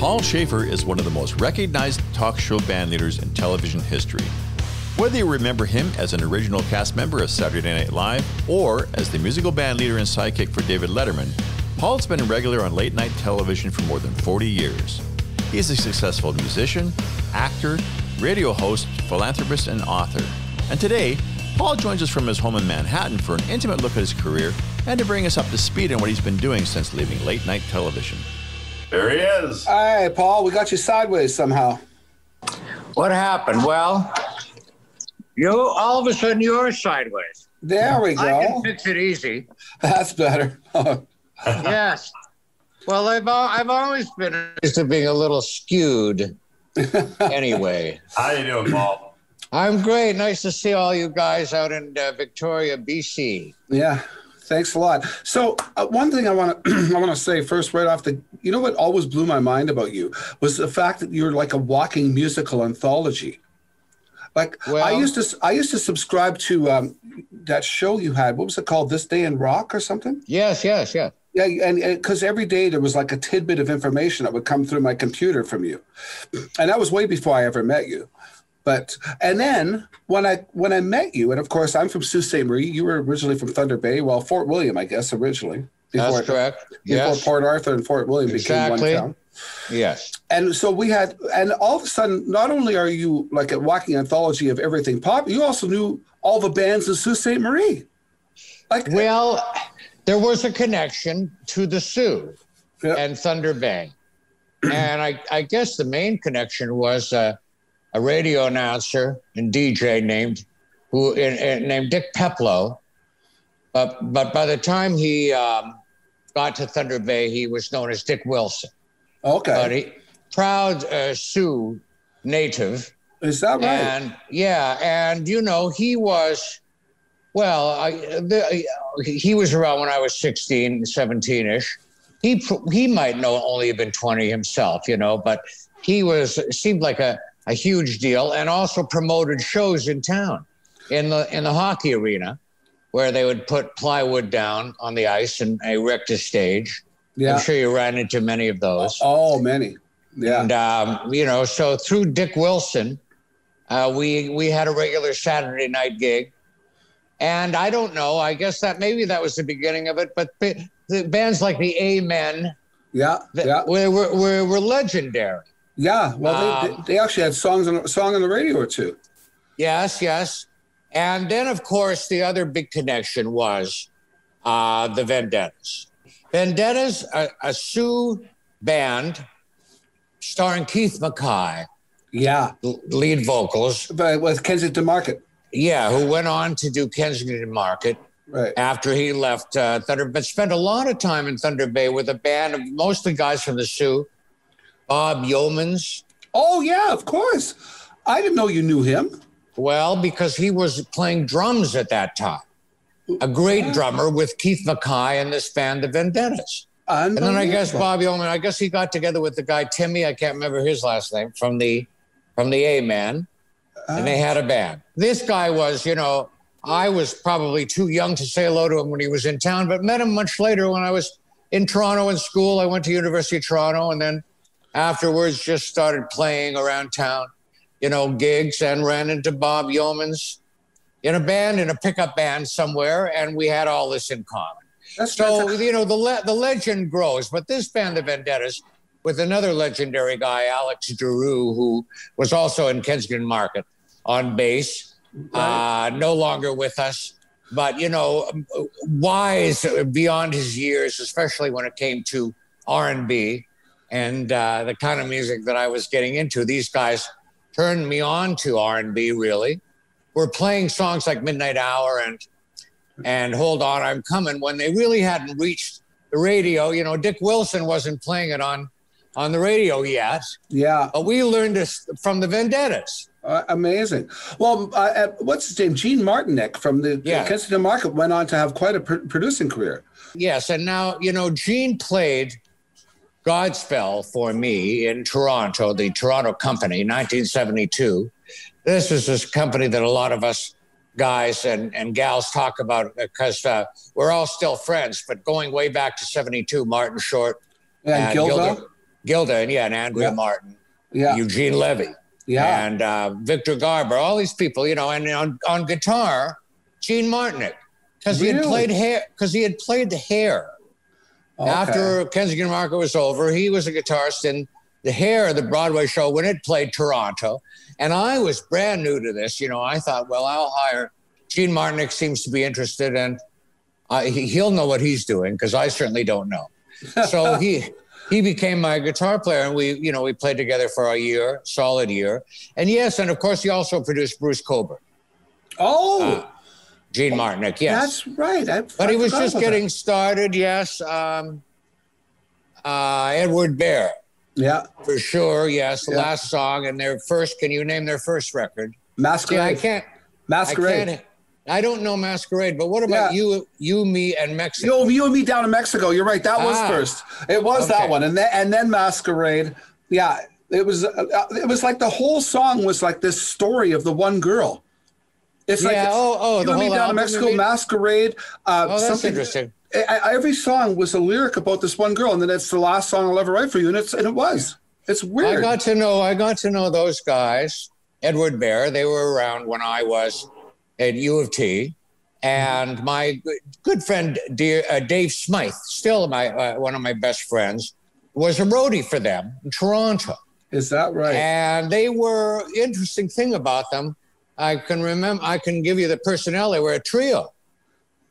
Paul Shaffer is one of the most recognized talk show band leaders in television history. Whether you remember him as an original cast member of Saturday Night Live or as the musical band leader and sidekick for David Letterman, Paul's been a regular on late night television for more than 40 years. He is a successful musician, actor, radio host, philanthropist, and author. And today, Paul joins us from his home in Manhattan for an intimate look at his career and to bring us up to speed on what he's been doing since leaving late night television. There he is. Hi, Paul. We got you sideways somehow. What happened? Well, you all of a sudden you're sideways. There we go. I can go. fix it easy. That's better. yes. Well, I've I've always been used to being a little skewed. anyway, How you doing, Paul? I'm great. Nice to see all you guys out in uh, Victoria, BC. yeah. Thanks a lot. So uh, one thing I want to I want to say first, right off the, you know what always blew my mind about you was the fact that you're like a walking musical anthology. Like I used to, I used to subscribe to um, that show you had. What was it called? This Day in Rock or something? Yes, yes, yes. Yeah, and because every day there was like a tidbit of information that would come through my computer from you, and that was way before I ever met you. But and then when I when I met you, and of course I'm from Sault Ste. Marie. You were originally from Thunder Bay, well Fort William, I guess originally. That's correct. Before Yes, Port Arthur and Fort William Exactly. became one town. yes. And so we had, and all of a sudden, not only are you like a walking anthology of everything pop, you also knew all the bands in Sault Ste. Marie. Like, Well, there was a connection to the Soo Yeah. and Thunder Bay. and I, I guess the main connection was uh, a radio announcer and DJ named who in, in- named Dick Peplow. But but by the time he um, got to Thunder Bay, he was known as Dick Wilson. okay, But he proud uh, Soo native. is that right? And yeah, and you know, he was, well, I, the, he was around when I was 16, 17 ish. He, he might know only have been 20 himself, you know, but he was, seemed like a, a huge deal and also promoted shows in town in the, in the hockey arena where they would put plywood down on the ice and erect a stage. yeah. I'm sure you ran into many of those. Oh, many. Yeah. And um, you know, so through Dick Wilson, uh, we we had a regular Saturday night gig, and I don't know. I guess that maybe that was the beginning of it. But the, the bands like the Amen, yeah. the, Yeah. were, were were legendary. Yeah. Well, they, Um, they, they actually had songs on song on the radio or two. Yes, yes. And then, of course, the other big connection was uh, the Vendettas. Vendettas, a, a Soo band starring Keith McKee, Yeah. l- lead vocals. But with Kensington Market. Yeah, who went on to do Kensington Market Right. after he left uh, Thunder, but spent a lot of time in Thunder Bay with a band of mostly guys from the Soo. Bob Yeomans. Oh, yeah, of course. I didn't know you knew him. Well, because he was playing drums at that time. A great drummer with Keith McKee and this band, the Vendettas. And then I guess. Bob Yeoman, I guess he got together with the guy Timmy, I can't remember his last name, from the from the A Man. and they uh. had a band. This guy was, you know, I was probably too young to say hello to him when he was in town, but met him much later when I was in Toronto in school. I went to University of Toronto and then afterwards just started playing around town, you know, gigs and ran into Bob Yeomans in a band, in a pickup band somewhere, and we had all this in common. That's, So that's you know the le- the legend grows, but this band, the Vendettas, with another legendary guy, Alex Darou, who was also in Kensington Market on bass, uh, no longer with us, but you know, wise beyond his years, especially when it came to R and uh, the kind of music that I was getting into. These guys turned me on to R and B. Really, we're playing songs like Midnight Hour and and Hold On, I'm Coming when they really hadn't reached the radio. You know, Dick Wilson wasn't playing it on on the radio yet, yeah, but we learned this from the Vendettas. uh, amazing. Well, uh, uh, what's his name? Gene Martynec from the Yeah. Kensington Market went on to have quite a pr- producing career. Yes, and now you know Gene played Godspell for me in Toronto, the Toronto Company, 1972. This is this company that a lot of us guys and, and gals talk about because uh, we're all still friends. But going way back to 72, Martin Short, And uh, Gilda? Gilda, and yeah, and Andrea Yeah. Martin, Yeah. Eugene Levy, yeah. and uh, Victor Garber, all these people, you know, and on, on guitar, Gene Martynec, because he had Really? played hair, because he had played the hair. Okay. After Kensington Market was over, he was a guitarist in the hair, of the Broadway show when it played Toronto. And I was brand new to this. You know, I thought, well, I'll hire Gene Martynec seems to be interested and uh, he, he'll know what he's doing because I certainly don't know. So he he became my guitar player and we, you know, we played together for a year, solid year. And yes, and of course he also produced Bruce Cockburn, oh, uh, Gene Martynec, yes. that's right. I, But I he was just about that. getting started. Yes. Um, uh, Edward Bear, Yeah. for sure. Yes. The Yeah. last song and their first. Can you name their first record? Yeah, Masquerade. I can't. I Masquerade. can't. I don't know Masquerade, but what about Yeah. you, you, me, and Mexico? Yo, you and me down in Mexico. You're right. That was Ah. first. It was Okay. that one, and then and then Masquerade. Yeah, it was. Uh, it was like the whole song was like this story of the one girl. It's like Yeah, it's- oh, oh, the whole down in Mexico. Masquerade. Uh, Oh, that's something- interesting. I- every song was a lyric about this one girl, and then it's the last song I'll ever write for you, and it's and it was. It's weird. I got to know. I got to know those guys. Edward Bear. They were around when I was at U of T, and my good, good friend, dear uh, Dave Smythe, still my uh, one of my best friends, was a roadie for them in Toronto. Is that right? And they were interesting thing about them. I can remember. I can give you the personnel. They were a trio.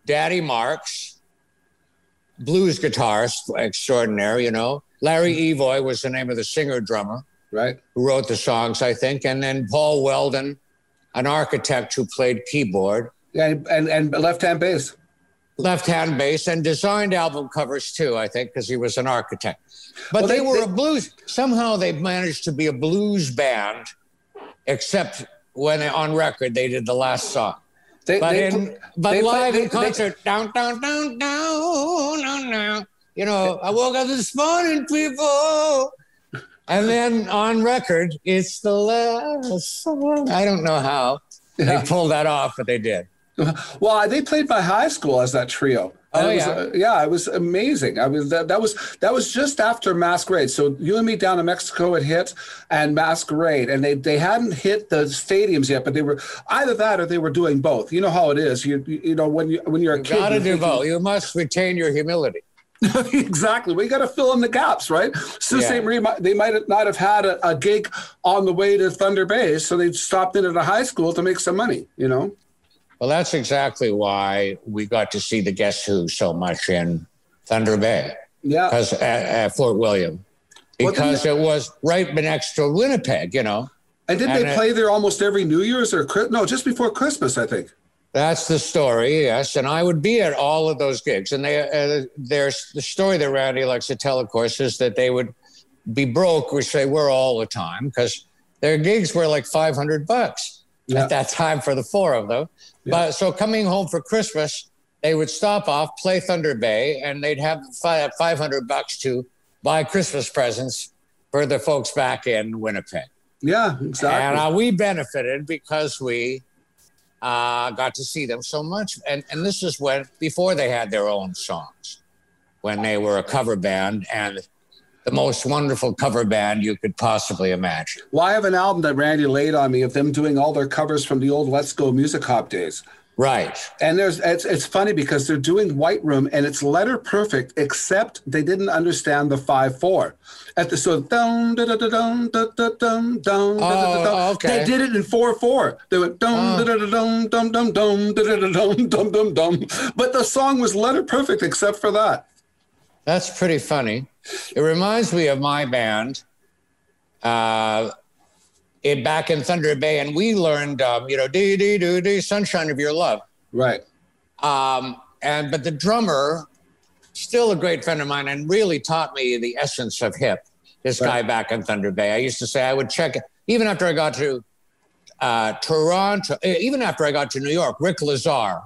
Danny Marks, blues guitarist extraordinaire. You know, Larry mm-hmm. Evoy was the name of the singer drummer right. who wrote the songs, I think, and then Paul Weldon, an architect who played keyboard, Yeah, and and left hand bass. left hand bass, and designed album covers too, I think, because he was an architect. But Well, they, they- were they- a blues. Somehow they managed to be a blues band, except when on record they did the last song. They, But they, in but live in concert, down, down, down, down, down, down. You know, I woke up this morning, people. And then on record, it's the last song. I don't know how Yeah. they pulled that off, but they did. Well, they played my high school as that trio. Oh, it was, yeah. uh, yeah, it was amazing. I was that, that was that was just after Masquerade. So you and me down in Mexico had hit, and Masquerade, and they they hadn't hit the stadiums yet, but they were either that or they were doing both. You know how it is. You you, you know when you when you're a You kid, got to you're do both. You must retain your humility. exactly. We got to fill in the gaps, right? Sault Yeah. Ste. Marie, they might not have had a, a gig on the way to Thunder Bay, so they stopped in at a high school to make some money. You know. Well, that's exactly why we got to see the Guess Who so much in Thunder Bay, Yeah. because at, at Fort William, Well, because it was right next to Winnipeg. You know, And did they it- play there almost every New Year's or no? Just before Christmas, I think. That's the story, yes. And I would be at all of those gigs. And they, uh, there's the story that Randy likes to tell, of course, is that they would be broke, which they were all the time, because their gigs were like 500 bucks Yeah. at that time for the four of them. But so coming home for Christmas, they would stop off, play Thunder Bay, and they'd have fi- 500 bucks to buy Christmas presents for the folks back in Winnipeg. Yeah, exactly. And uh, we benefited because we uh, got to see them so much. And, and this is when, before they had their own songs, when they were a cover band and the most wonderful cover band you could possibly imagine. well, I have an album that Randy laid on me of them doing all their covers from the old Let's Go Music Hop days. Right. And there's it's it's funny because they're doing White Room and it's letter perfect, except they didn't understand the five four. At the so dum da da da dum da da dum dum da da Oh, okay. They did it in four four. They went dum oh. da da da dum dum dum dum da da da dum dum dum dum. But the song was letter perfect except for that. That's pretty funny. It reminds me of my band. Uh, it back in Thunder Bay, and we learned, um, you know, dee dee doo dee, sunshine of your love. Right. Um, and but the drummer, still a great friend of mine, and really taught me the essence of hip. This guy back in Thunder Bay. I used to say I would check even after I got to uh, Toronto, even after I got to New York. Rick Lazar,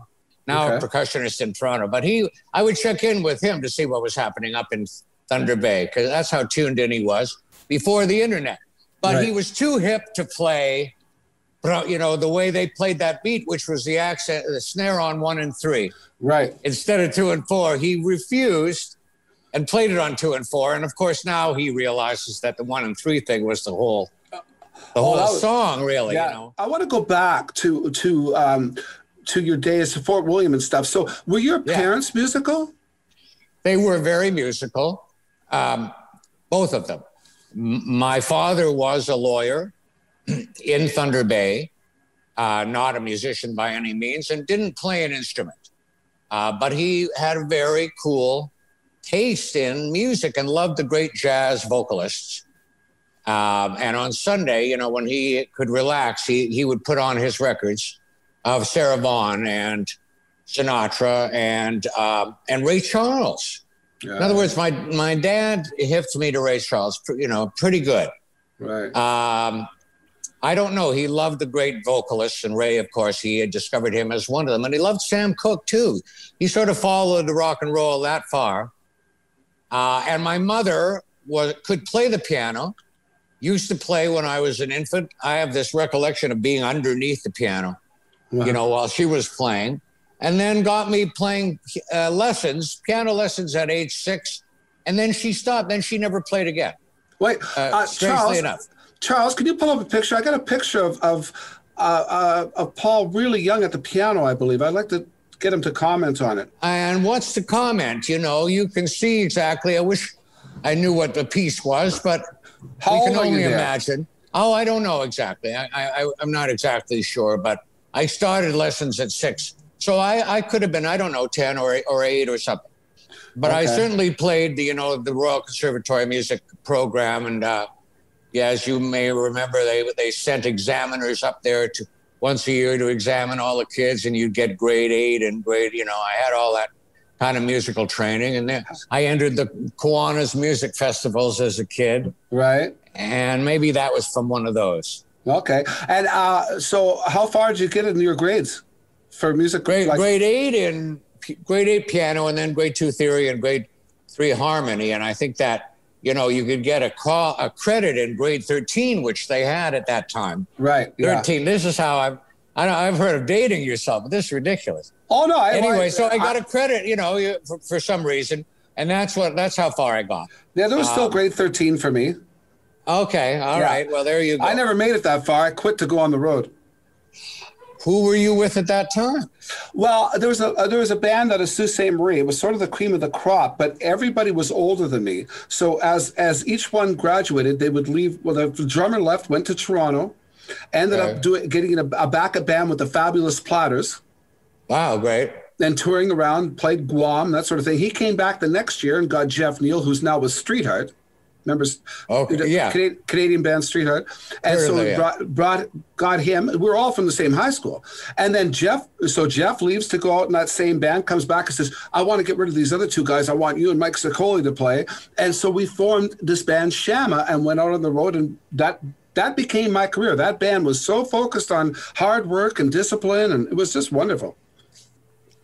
now a percussionist in Toronto, but he, I would check in with him to see what was happening up in Thunder Bay because that's how tuned in he was before the internet. But he was too hip to play you know, the way they played that beat, which was the accent, the snare on one and three Right. instead of two and four. He refused and played it on two and four. And of course, now he realizes that the one and three thing was the whole, the whole that was- song, really. Yeah, You know, I want to go back to to um, to your days at Fort William and stuff. So, were your Yeah. parents musical? they were very musical, um, both of them. M- my father was a lawyer in Thunder Bay, uh, not a musician by any means, and didn't play an instrument. Uh, but he had a very cool taste in music and loved the great jazz vocalists. Um, and on Sunday, you know, when he could relax, he, he would put on his records of Sarah Vaughan and Sinatra and um, and Ray Charles. Yeah, In other words, my my dad hipped me to Ray Charles. You know, pretty good. right. Um, I don't know. He loved the great vocalists, and Ray, of course, he had discovered him as one of them. And he loved Sam Cooke too. He sort of followed the rock and roll that far. Uh, and my mother was could play the piano. Used to play when I was an infant. I have this recollection of being underneath the piano Wow. you know, while she was playing, and then got me playing uh, lessons, piano lessons at age six. And then she stopped. Then she never played again. Wait, Uh, uh, strangely Charles. enough. Charles, can you pull up a picture? I got a picture of of, uh, uh, of Paul really young at the piano, I believe. I'd like to get him to comment on it. And what's the comment? You know, you can see exactly. I wish I knew what the piece was, but How we can only imagine. Oh, I don't know exactly. I, I, I'm not exactly sure, but I started lessons at six. So I, I could have been, I don't know, 10 or, or eight or something. But I certainly played the, you know, the Royal Conservatory music program. And uh, yeah, as you may remember, they, they sent examiners up there to once a year to examine all the kids and you'd get grade eight and grade, you know, I had all that kind of musical training. And then I entered the Kiwanis music festivals as a kid. Right. And maybe that was from one of those. Okay. And uh, so, how far did you get in your grades for music? Grade, like- grade eight in grade eight piano, and then grade two theory and grade three harmony. And I think that you know you could get a call a credit in grade thirteen, which they had at that time. Right. Yeah. Thirteen. This is how I've I know, I've heard of dating yourself, but this is ridiculous. Oh no. I, Anyway, so I got a credit, you know, for, for some reason, and that's what that's how far I got. Yeah, there was still um, grade thirteen for me. Okay, all right. Yeah. Well, there you go. I never made it that far. I quit to go on the road. Who were you with at that time? Well, there was a uh, there was a band out of Sault Ste. Marie. It was sort of the cream of the crop, but everybody was older than me. So as as each one graduated, they would leave. Well, the, drummer left, went to Toronto, ended Okay. up doing getting a, a backup band with the Fabulous Platters, Wow, great. then touring around, played Guam, that sort of thing. He came back the next year and got Jeff Neal, who's now with Streetheart. Remember? Okay, the yeah. Cana- Canadian band Street Streetheart. And Heard so we yeah. brought, brought got him. We're all from the same high school. And then Jeff, so Jeff leaves to go out in that same band, comes back and says, I want to get rid of these other two guys. I want you and Mike Sicoli to play. And so we formed this band Shama and went out on the road and that that became my career. That band was so focused on hard work and discipline and it was just wonderful.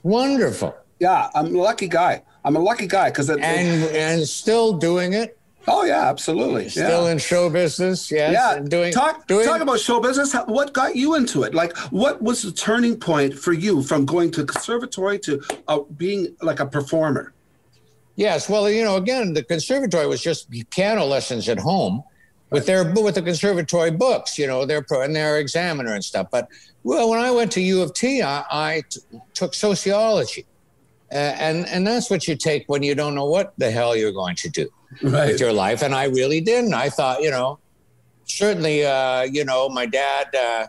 Wonderful. Yeah, I'm a lucky guy. I'm a lucky guy because And and still doing it. Oh yeah, absolutely. Still yeah. in show business, yes. yeah, and doing talk doing talk about show business. What got you into it? Like, what was the turning point for you from going to conservatory to uh, being like a performer? Yes, well, you know, again, the conservatory was just piano lessons at home with their with the conservatory books, you know, their pro and their examiner and stuff. But well, when I went to U of T, I, I t- took sociology, uh, and and that's what you take when you don't know what the hell you're going to do Right. with your life. And I really didn't. I thought, you know, certainly, uh, you know, my dad uh,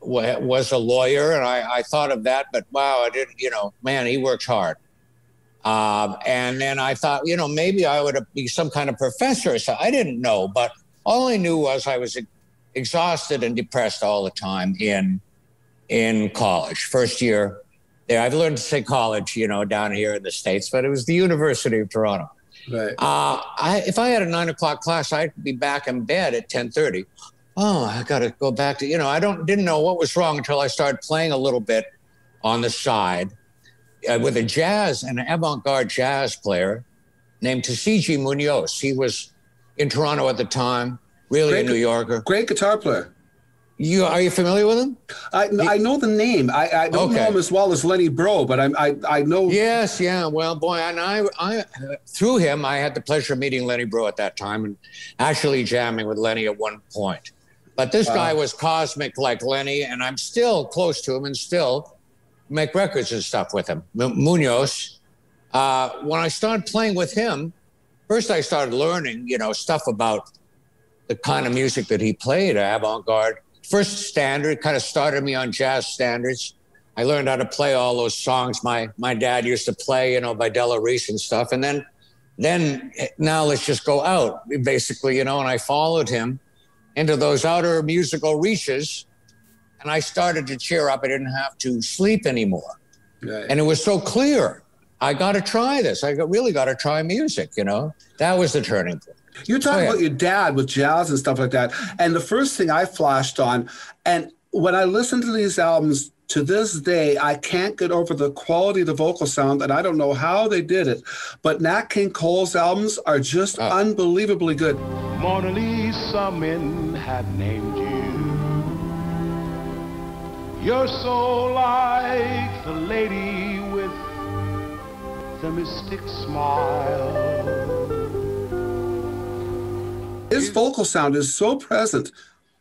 wa- was a lawyer, and I, I thought of that. But wow, I didn't. You know, man, he works hard. Um, and then I thought, you know, maybe I would be some kind of professor. So I didn't know, but all I knew was I was exhausted and depressed all the time in in college. First year there, I've learned to say college, you know, down here in the states, but it was the University of Toronto. Right. Uh, I, if I had a nine o'clock class, I'd be back in bed at ten thirty. Oh, I got to go back to you know. I don't didn't know what was wrong until I started playing a little bit on the side uh, with a jazz an avant-garde jazz player named Tisziji Munoz. He was in Toronto at the time, really Great. a New Yorker. Great guitar player. You are you familiar with him? I, I know the name. I, I don't know him as well as Lenny Breau, but I'm, I, I know. Yes, yeah. Well, boy, and I, I through him, I had the pleasure of meeting Lenny Breau at that time and actually jamming with Lenny at one point. But this guy was cosmic like Lenny, and I'm still close to him and still make records and stuff with him. M- Munoz. Uh, when I started playing with him, first I started learning, you know, stuff about the kind of music that he played, avant-garde. First standard kind of started me on jazz standards. I learned how to play all those songs my my dad used to play, you know, by Della Reese and stuff. And then then now let's just go out, basically, you know, and I followed him into those outer musical reaches and I started to cheer up. I didn't have to sleep anymore. Right. And it was so clear. I got to try this. I really got to try music, you know? That was the turning point. You're talking Oh, yeah. about your dad with jazz and stuff like that. And the first thing I flashed on, and when I listen to these albums to this day, I can't get over the quality of the vocal sound, and I don't know how they did it. But Nat King Cole's albums are just Oh. unbelievably good. Mona Lisa men had named you. You're so like the lady with the mystic smile. His vocal sound is so present.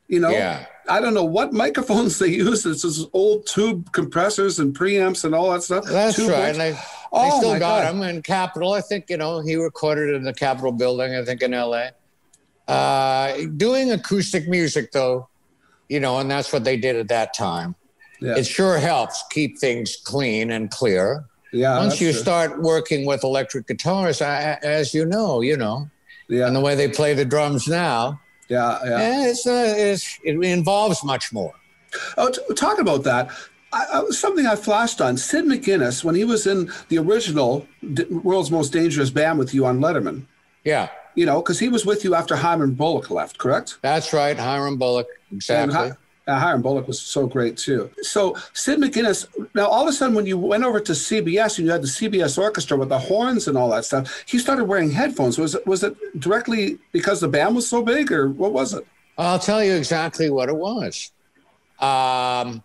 You know, Yeah. I don't know what microphones they use. It's just old tube compressors and preamps and all that stuff. That's Tube right. mics. And I, I Oh, still my got God. him in Capitol. I think, you know, he recorded in the Capitol building, I think in LA. Uh, doing acoustic music, though, you know, and that's what they did at that time. Yeah. It sure helps keep things clean and clear. yeah, Once you true. start working with electric guitars, I, as you know, you know, yeah, and the way they play the drums now, yeah, yeah. eh, it's, uh, it's, it involves much more. Oh, t- talk about that. I, I, something I flashed on. Sid McGinnis, when he was in the original D- World's Most Dangerous Band with you on Letterman, Yeah, you know, because he was with you after Hiram Bullock left, correct? that's right. Hiram Bullock. Exactly. Hi- uh, Hiram Bullock was so great too. So Sid McGinnis. Now all of a sudden, when you went over to CBS and you had the CBS orchestra with the horns and all that stuff, he started wearing headphones. Was it was it directly because the band was so big, or what was it? I'll tell you exactly what it was. Um,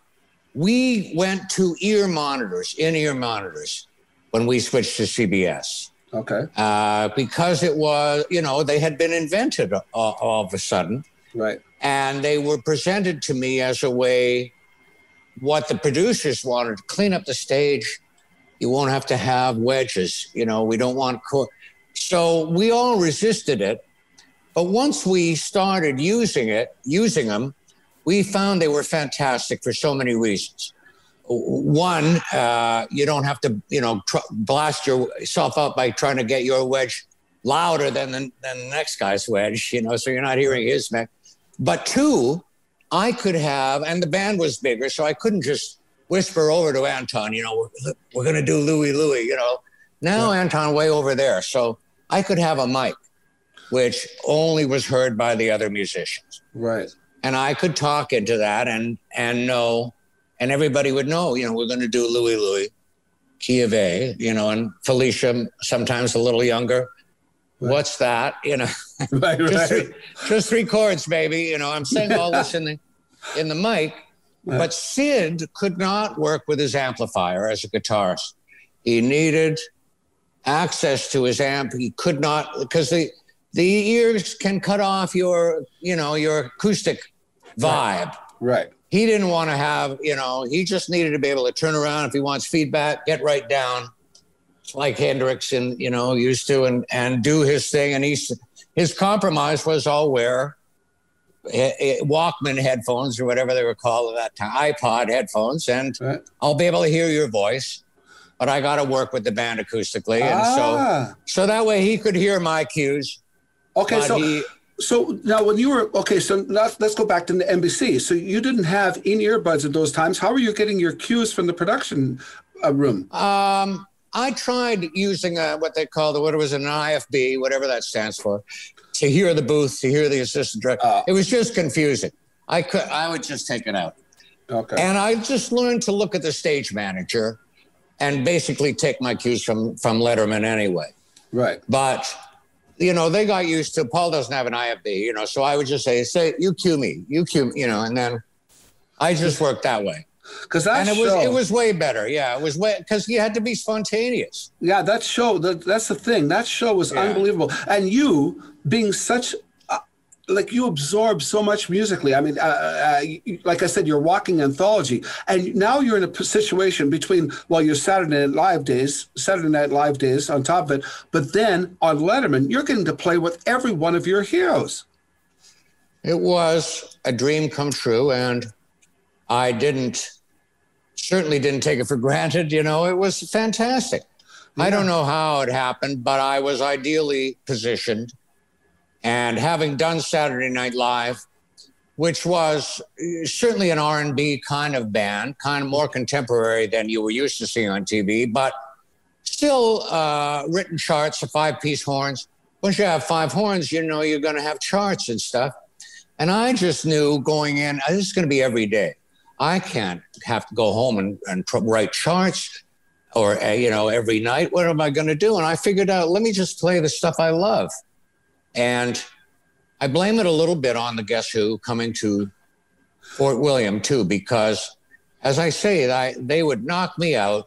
we went to ear monitors, in ear monitors, when we switched to CBS. Okay, Uh, because it was, you know, they had been invented all, all of a sudden. right. And they were presented to me as a way, what the producers wanted to clean up the stage. You won't have to have wedges. You know, we don't want. Co- so we all resisted it. But once we started using it, using them, we found they were fantastic for so many reasons. One, uh, you don't have to, you know, tr- blast yourself out by trying to get your wedge louder than the, than the next guy's wedge, you know, so you're not hearing his neck. But two, I could have, and the band was bigger, so I couldn't just whisper over to Anton, you know, we're, we're going to do Louie Louie, you know. Now Anton way over there. So I could have a mic, which only was heard by the other musicians. Right. And I could talk into that and and know, and everybody would know, you know, we're going to do Louie Louie, key of A, you know, and Felicia, sometimes a little younger. What's that? You know, Right. just Right. three, just three chords, baby. You know, I'm saying all this in the in the mic, but Sid could not work with his amplifier as a guitarist. He needed access to his amp. He could not because the the ears can cut off your you know your acoustic vibe. Right. He didn't want to have you know. He just needed to be able to turn around if he wants feedback, get right down like Hendrix and you know used to and and do his thing. And he's his compromise was I'll wear eh, eh, Walkman headphones or whatever they were called at that time, iPod headphones, and Right. I'll be able to hear your voice. But I got to work with the band acoustically, and Ah. so so that way he could hear my cues. Okay. So. he, So now, when you were okay, so let's, let's go back to the NBC. So you didn't have in earbuds at those times. How were you getting your cues from the production uh, room? Um, I tried using a, what they call the what it was an IFB, whatever that stands for, to hear the booth, to hear the assistant director. Oh. it was just confusing. I could, I would just take it out, Okay. and I just learned to look at the stage manager, and basically take my cues from from Letterman anyway. right. But you know, they got used to Paul doesn't have an IFB, you know, so I would just say, say you cue me, you cue, me, you know, and then I just worked that way. Because that and it was show, it was way better. Yeah, it was way because you had to be spontaneous. yeah, that show. That, that's the thing. That show was Yeah. unbelievable. And you being such. uh, Like you absorb so much musically. I mean, uh, uh, like I said, you're walking anthology, and now you're in a situation between well, your Saturday Night Live days, Saturday Night Live days on top of it, but then on Letterman, you're getting to play with every one of your heroes. It was a dream come true, and I didn't certainly didn't take it for granted. You know, it was fantastic. I don't know how it happened, but I was ideally positioned. And having done Saturday Night Live, which was uh, certainly an R&B kind of band, kind of more contemporary than you were used to seeing on TV, but still uh, written charts, the five-piece horns. Once you have five horns, you know you're going to have charts and stuff. And I just knew going in, uh, this is going to be every day. I can't have to go home and, and write charts or, uh, you know, every night. What am I going to do? And I figured out, let me just play the stuff I love. And I blame it a little bit on the Guess Who coming to Fort William, too, because as I say, I, they would knock me out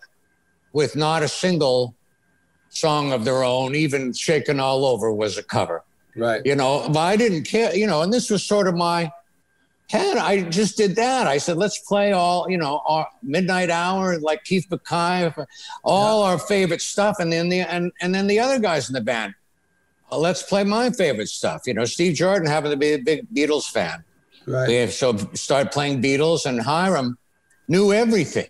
with not a single song of their own, even Shakin' All Over was a cover Right. you know but i didn't care you know and this was sort of my head i just did that i said let's play all you know our midnight hour like keith McKee, all our favorite stuff and then the and, and then the other guys in the band uh, let's play my favorite stuff you know steve jordan happened to be a big beatles fan Right. we so started playing beatles and hiram knew everything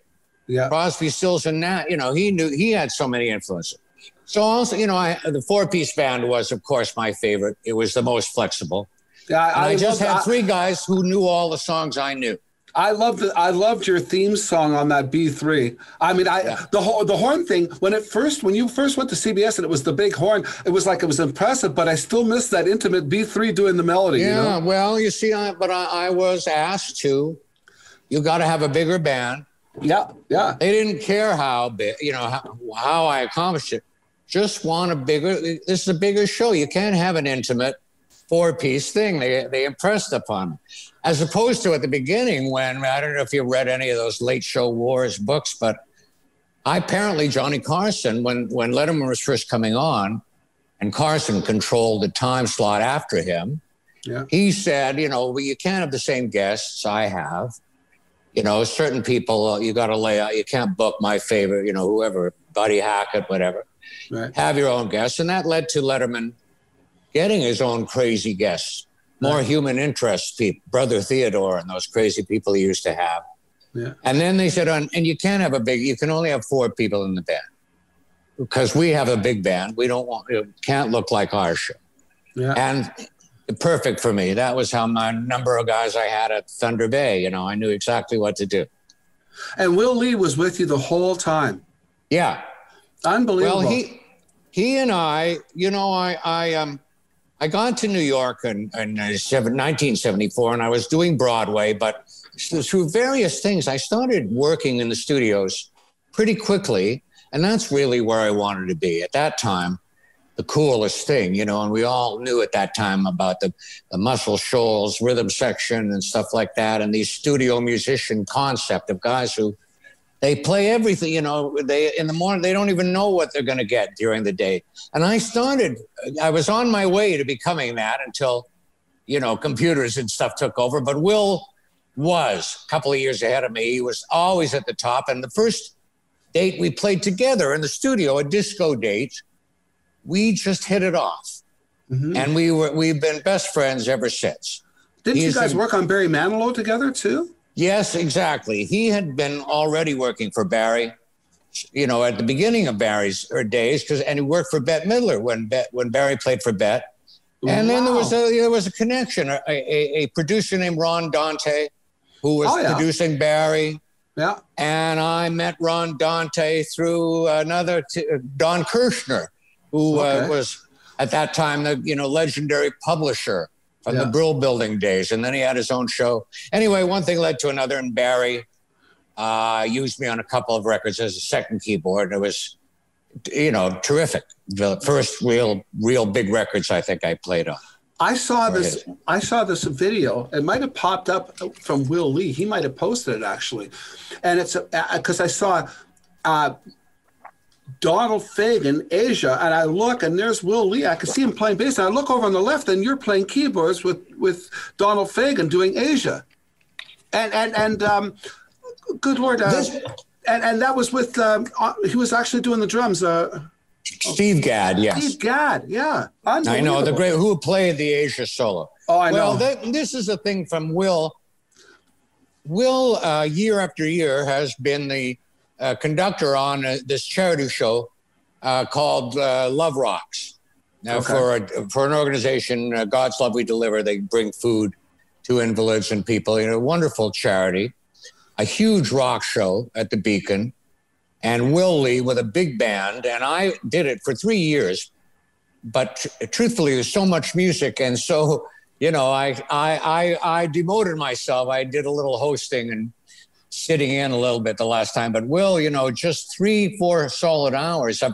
Yeah. Crosby, Stills, and Nat. You know, he knew he had so many influences. So also, you know, I, the four-piece band was, of course, my favorite. It was the most flexible. Yeah. And I, just loved- had I- three guys who knew all the songs I knew. I loved the, I loved your theme song on that B three. I mean, I Yeah. the whole the horn thing when it first when you first went to CBS and it was the big horn, it was like it was impressive, but I still miss that intimate B three doing the melody. Yeah, You know? well, you see, I, but I, I was asked to. You got to have a bigger band. Yeah. Yeah. They didn't care how big, you know, how, how I accomplished it. Just want a bigger. This is a bigger show. You can't have an intimate four-piece thing. They they impressed upon me, as opposed to at the beginning when I don't know if you read any of those Late Show Wars books, but I apparently Johnny Carson when when Letterman was first coming on, and Carson controlled the time slot after him. Yeah. He said, you know, well, you can't have the same guests I have. You know, certain people uh, you got to lay out. You can't book my favorite, you know, whoever, Buddy Hackett, whatever. Right. Have your own guests, and that led to Letterman getting his own crazy guests, more human interest people, Brother Theodore, and those crazy people he used to have. Yeah. And then they said, and you can't have a big. You can only have four people in the band because we have a big band. We don't want. It can't look like our show Yeah. and perfect for me. That was how my number of guys I had at Thunder Bay. You know, I knew exactly what to do. And Will Lee was with you the whole time. Yeah. Unbelievable. Well, he he and I, you know, I I um I got to New York in, in uh, 1974, and I was doing Broadway, but through various things, I started working in the studios pretty quickly, and that's really where I wanted to be at that time. The coolest thing, you know, and we all knew at that time about the, the Muscle Shoals rhythm section and stuff like that, and the studio musician concept of guys who they play everything you know they in the morning they don't even know what they're going to get during the day. And i started i was on my way to becoming that until you know computers and stuff took over. But will was a couple of years ahead of me. He was always at the top. And the first date we played together in the studio a disco date we just hit it off. Mhm. and we were we've been best friends ever since. Didn't you guys a- work on Barry Manilow together too? Yes, exactly. He had been already working for Barry, you know, at the beginning of Barry's days, because and he worked for Bette Midler when Bet, when Barry played for Bette. And then there was a there was a connection. A, a, a producer named Ron Dante, who was Oh, yeah. producing Barry, Yeah. and I met Ron Dante through another t- Don Kirshner, who Okay. uh, was at that time the you know legendary publisher from the. Brill Building days, and then he had his own show. Anyway, one thing led to another, and Barry uh, used me on a couple of records as a second keyboard. It was, you know, terrific. The first real, real big records I think I played on. I saw this. I saw this video. It might have popped up from Will Lee. He might have posted it actually, and it's because I saw uh, Donald Fagen, Aja, and I look and there's Will Lee. I can see him playing bass, and I look over on the left, and you're playing keyboards with with Donald Fagen doing Aja, and and and um, good lord, uh, This- and and that was with um, uh, he was actually doing the drums. Uh, Steve Gadd, yes. Steve Gadd, yeah, I know the great who played the Aja solo. Oh, I well, know. that, this is a thing from Will. Will, uh, year after year, has been the uh, conductor on uh, this charity show uh, called uh, Love Rocks. Now, Okay. for a, for an organization, uh, God's Love We Deliver, they bring food to invalids and people. You know, wonderful charity. A huge rock show at the Beacon, and Will Lee with a big band, and I did it for three years but tr- truthfully, there's so much music, and so you know, I I I, I demoted myself. I did a little hosting and sitting in a little bit the last time. But Will, you know, just three, four solid hours of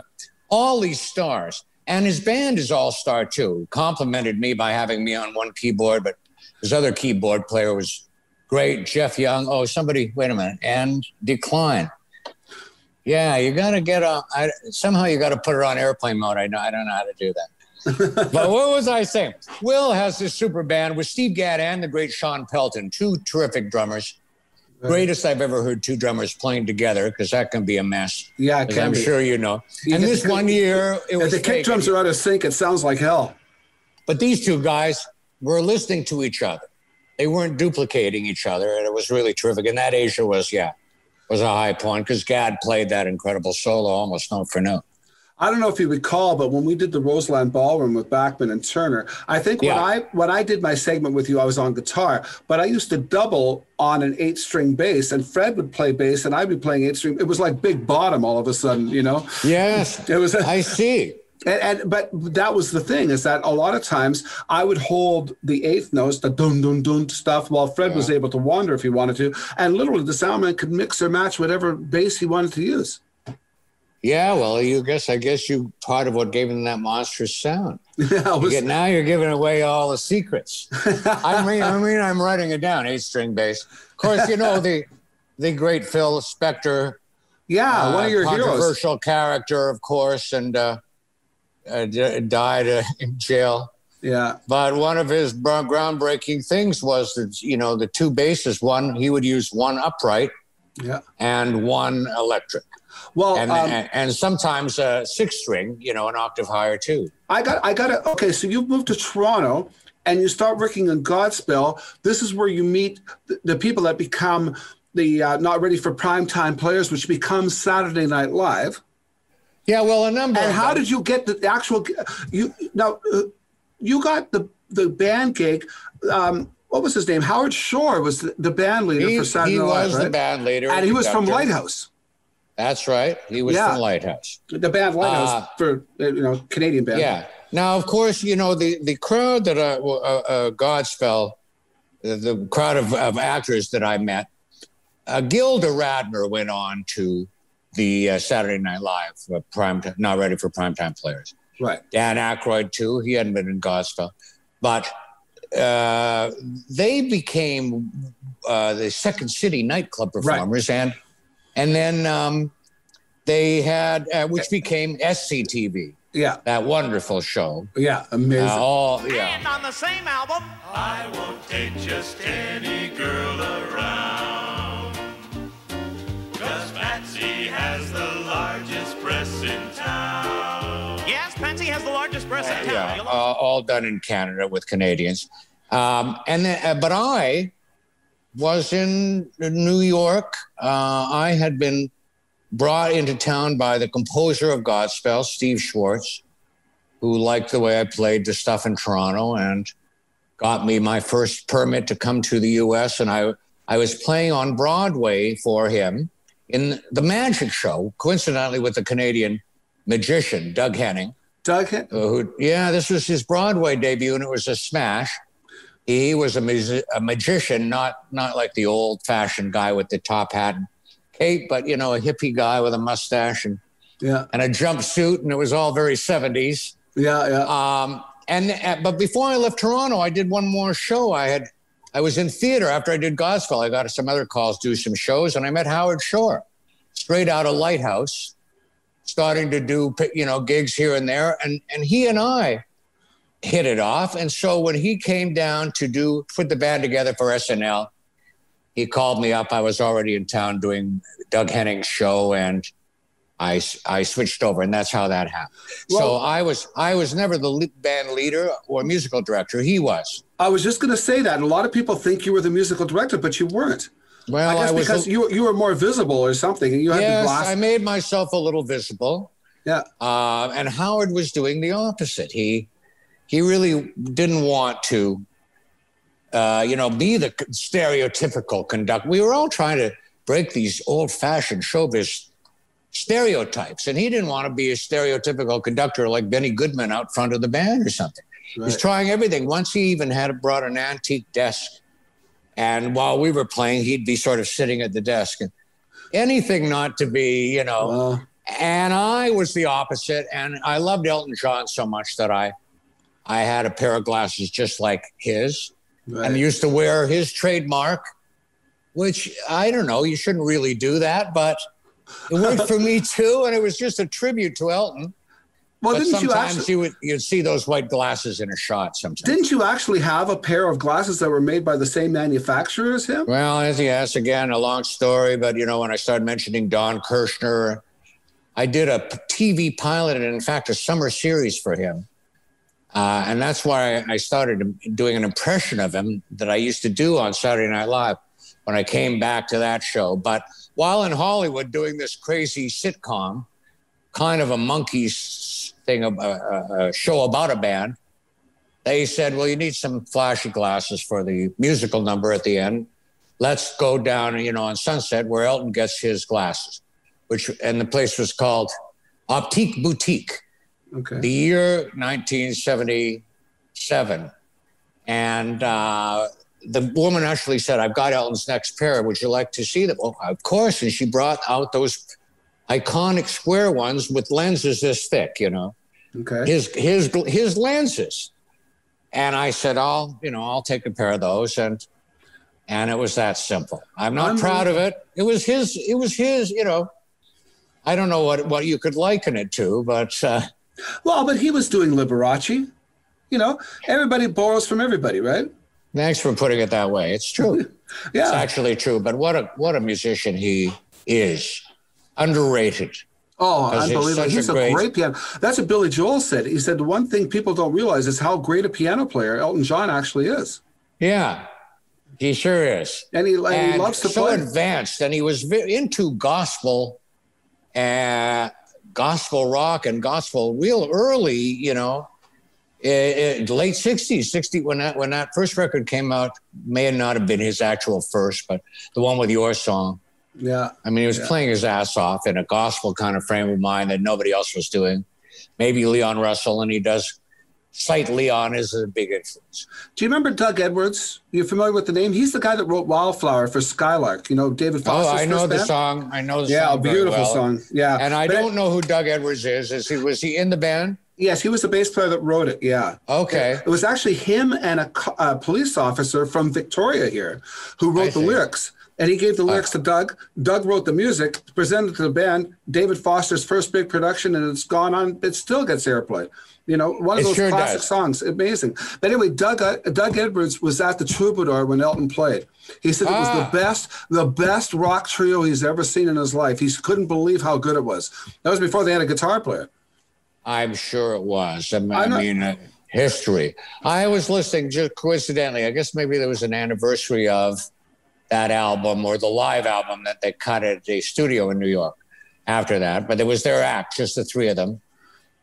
all these stars, and his band is all star too. Complimented me by having me on one keyboard, but his other keyboard player was great, Jeff Young. Oh, somebody, wait a minute, and decline. Yeah, you got to get a. I, somehow you got to put it on airplane mode. I know. I don't know how to do that. but what was I saying? Will has this super band with Steve Gadd and the great Shawn Pelton, two terrific drummers. Greatest I've ever heard two drummers playing together because that can be a mess. Yeah, it can I'm be. sure you know. You and this one year, it was the kick fake. drums are out of sync, it sounds like hell. But these two guys were listening to each other. They weren't duplicating each other, and it was really terrific. And that Aja was, yeah, was a high point because Gadd played that incredible solo almost note for note. I don't know if you recall, but when we did the Roseland Ballroom with Bachman and Turner, I think when I when I did my segment with you, I was on guitar, but I used to double on an eight string bass, and Fred would play bass, and I'd be playing eight string. It was like Big Bottom all of a sudden, you know. Yes, It was. I see. And, and but that was the thing is that a lot of times I would hold the eighth notes, the dun dun dun stuff, while Fred was able to wander if he wanted to, and literally the soundman could mix or match whatever bass he wanted to use. Yeah, well, you guess I guess you part of what gave him that monstrous sound. Yeah, it You get- now you're giving away all the secrets. I mean, I mean, I'm writing it down. Eight string bass. Of course, you know the the great Phil Spector, yeah, one uh, of your heroes. controversial character, of course, and uh, uh, died uh, in jail. Yeah, But one of his groundbreaking things was that you know the two basses. One he would use one upright yeah. and one electric, Well, and um, and, and sometimes a six string, you know, an octave higher too. I got, I got it. Okay, so you moved to Toronto and you start working in Godspell. This is where you meet the, the people that become the uh, not ready for primetime players, which becomes Saturday Night Live. Yeah, well, a number. And how them- did you get the actual? You now, uh, you got the the band gig. Um, what was his name? Howard Shore was the, the band leader he, for Saturday he Night was Live, the band leader, and he was from. Lighthouse, That's right. He was Yeah. from Lighthouse. the band Lighthouse Uh, for uh, you know Canadian band. Yeah. Now, of course, you know the the crowd that I, uh, uh, Godspell, the, the crowd of, of actors that I met. Uh, Gilda Radner went on to the uh, Saturday Night Live uh, prime time, not ready for primetime players. right. Dan Aykroyd too. He hadn't been in Godspell, but uh, they became uh, the Second City nightclub performers, and and then um, they had uh, which became SCTV, Yeah, that wonderful show. yeah, amazing. Uh, all yeah, And on the same album, I won't take just any girl around. Cause Patsy has the largest breasts in town. yes, Patsy has the largest breasts in town. yeah, uh, all done in Canada with Canadians. Um, and then, uh, but I was in New York. Uh, I had been brought into town by the composer of Godspell, Steve Schwartz, who liked the way I played the stuff in Toronto and got me my first permit to come to the U.S. And I I was playing on Broadway for him in the Magic Show, coincidentally with the Canadian magician Doug Henning. Doug, Uh, who, yeah, this was his Broadway debut, and it was a smash. He was a, musi- a magician, not not like the old-fashioned guy with the top hat and cape, but you know, a hippie guy with a mustache and, yeah, and a jumpsuit, and it was all very 70s. yeah, yeah. Um, and uh, but before I left Toronto, I did one more show. I had I was in theater after I did Godspell. I got some other calls, do some shows, and I met Howard Shore, straight out of Lighthouse, starting to do you know gigs here and there, and and he and I hit it off. And so when he came down to do put the band together for SNL, he called me up. I was already in town doing Doug Henning's show, and I I switched over, and that's how that happened. so I was I was never the band leader or musical director. He was. I was just going to say that. And a lot of people think you were the musical director, but you weren't. Well, I guess was because the- you you were more visible or something, and you had yes. I made myself a little visible. yeah, Uh, and Howard was doing the opposite. He he really didn't want to, uh, you know, be the stereotypical conductor. We were all trying to break these old-fashioned showbiz stereotypes, and he didn't want to be a stereotypical conductor like Benny Goodman out front of the band or something. He was trying everything. Once he even had brought an antique desk, and while we were playing, he'd be sort of sitting at the desk and anything not to be, you know. well, And I was the opposite. And I loved Elton John so much that I I had a pair of glasses just like his right. and used to wear his trademark, which I don't know, you shouldn't really do that, but it worked for me too. And it was just a tribute to Elton. well, but didn't you sometimes actually? you would you'd see those white glasses in a shot sometimes. Didn't you actually have a pair of glasses that were made by the same manufacturer as him? Well, as- yes, again, a long story, but you know, when I started mentioning Don Kirshner, I did a TV pilot and, in fact, a summer series for him. Uh, and that's why I started doing an impression of him that I used to do on Saturday Night Live when I came back to that show. But while in Hollywood doing this crazy sitcom, kind of a monkey's thing, a, a, a show about a band, they said, well, you need some flashy glasses for the musical number at the end. Let's go down, you know, on Sunset where Elton gets his glasses, which, and the place was called Optique Boutique, Okay. the year 1977. And uh, the woman actually said, I've got Elton's next pair. Would you like to see them? Oh, of course. And she brought out those iconic square ones with lenses this thick, you know okay. his his his lenses and i said i'll you know i'll take a pair of those and and it was that simple i'm not proud of it it was his it was his you know i don't know what what you could liken it to but uh, Well, but he was doing Liberace. You know, everybody borrows from everybody, right? thanks for putting it that way it's true yeah. it's actually true but what a what a musician he is underrated Oh, unbelievable. He's a great- great, piano. That's what Billy Joel said. He said the one thing people don't realize is how great a piano player Elton John actually is. yeah he sure is And he, and he loves to so play. advanced, and he was into gospel, uh, gospel rock and gospel real early. You know, eh, eh, i- i- late '60s, '60 when that when that first record came out may not have been his actual first, but the one with your song. Yeah. I mean, he was playing his ass off in a gospel kind of frame of mind that nobody else was doing. Maybe Leon Russell, and he does cite Leon is a big influence. Do you remember Doug Edwards? You're familiar with the name? He's the guy that wrote Wildflower for Skylark. You know, David Foster. Oh, I know the band? song. I know the Yeah, a song. very beautiful well. song. Yeah. And I But don't know who Doug Edwards is. Is he was he in the band? Yes, he was the bass player that wrote it. Yeah. Okay. It was actually him and a, a police officer from Victoria here who I wrote the see. lyrics. And he gave the lyrics to Doug. Doug wrote the music, presented to the band. David Foster's first big production, and it's gone on. It still gets airplay. You know, one of It those sure classic does. songs. Amazing. But anyway, Doug uh, Doug Edwards was at the Troubadour when Elton played. He said it was Ah. the best, the best rock trio he's ever seen in his life. He couldn't believe how good it was. That was before they had a guitar player. I'm sure it was. I mean, I mean uh, history. I was listening just coincidentally. I guess maybe there was an anniversary of that album or the live album that they cut at the studio in New York after that. But it was their act, just the three of them.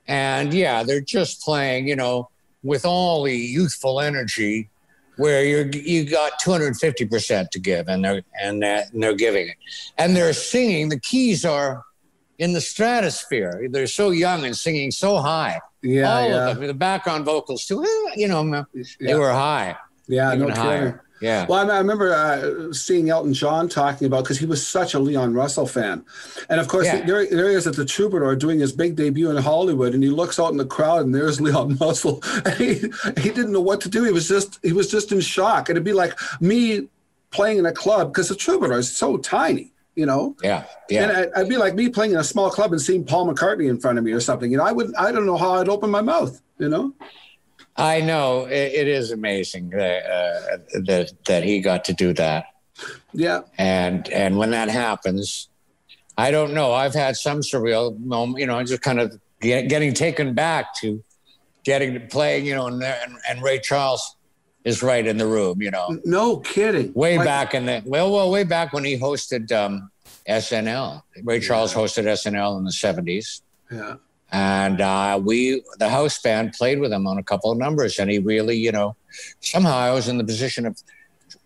And yeah, they're just playing, you know, with all the youthful energy where you're you got 250% to give and they're and, that, and they're giving it. And they're singing, the keys are in the stratosphere. They're so young and singing so high. Yeah, all yeah. of them, the background vocals too. eh, You know, they Yeah. were high. Yeah, even no higher. kidding. Yeah. Well, I, I remember uh, seeing Elton John talking about because he was such a Leon Russell fan, and of course Yeah. there, there he is at the Troubadour doing his big debut in Hollywood, and he looks out in the crowd, and there's Leon Russell, and he he didn't know what to do. He was just he was just in shock, and it'd be like me playing in a club because the Troubadour is so tiny, you know. yeah. Yeah. And I, I'd be like me playing in a small club and seeing Paul McCartney in front of me or something. You know, I would I don't know how I'd open my mouth. You know. I know it, it is amazing that, uh, that that he got to do that, Yeah. and and when that happens, I don't know. I've had some surreal moment, you know, just kind of get, getting taken back to getting to playing, you know, and, and and Ray Charles is right in the room, you know, No kidding. way Like, back in the well, well, way back when he hosted um, SNL. Ray Charles hosted SNL in the seventies. Yeah. And uh, we the house band played with him on a couple of numbers and he really you know somehow i was in the position of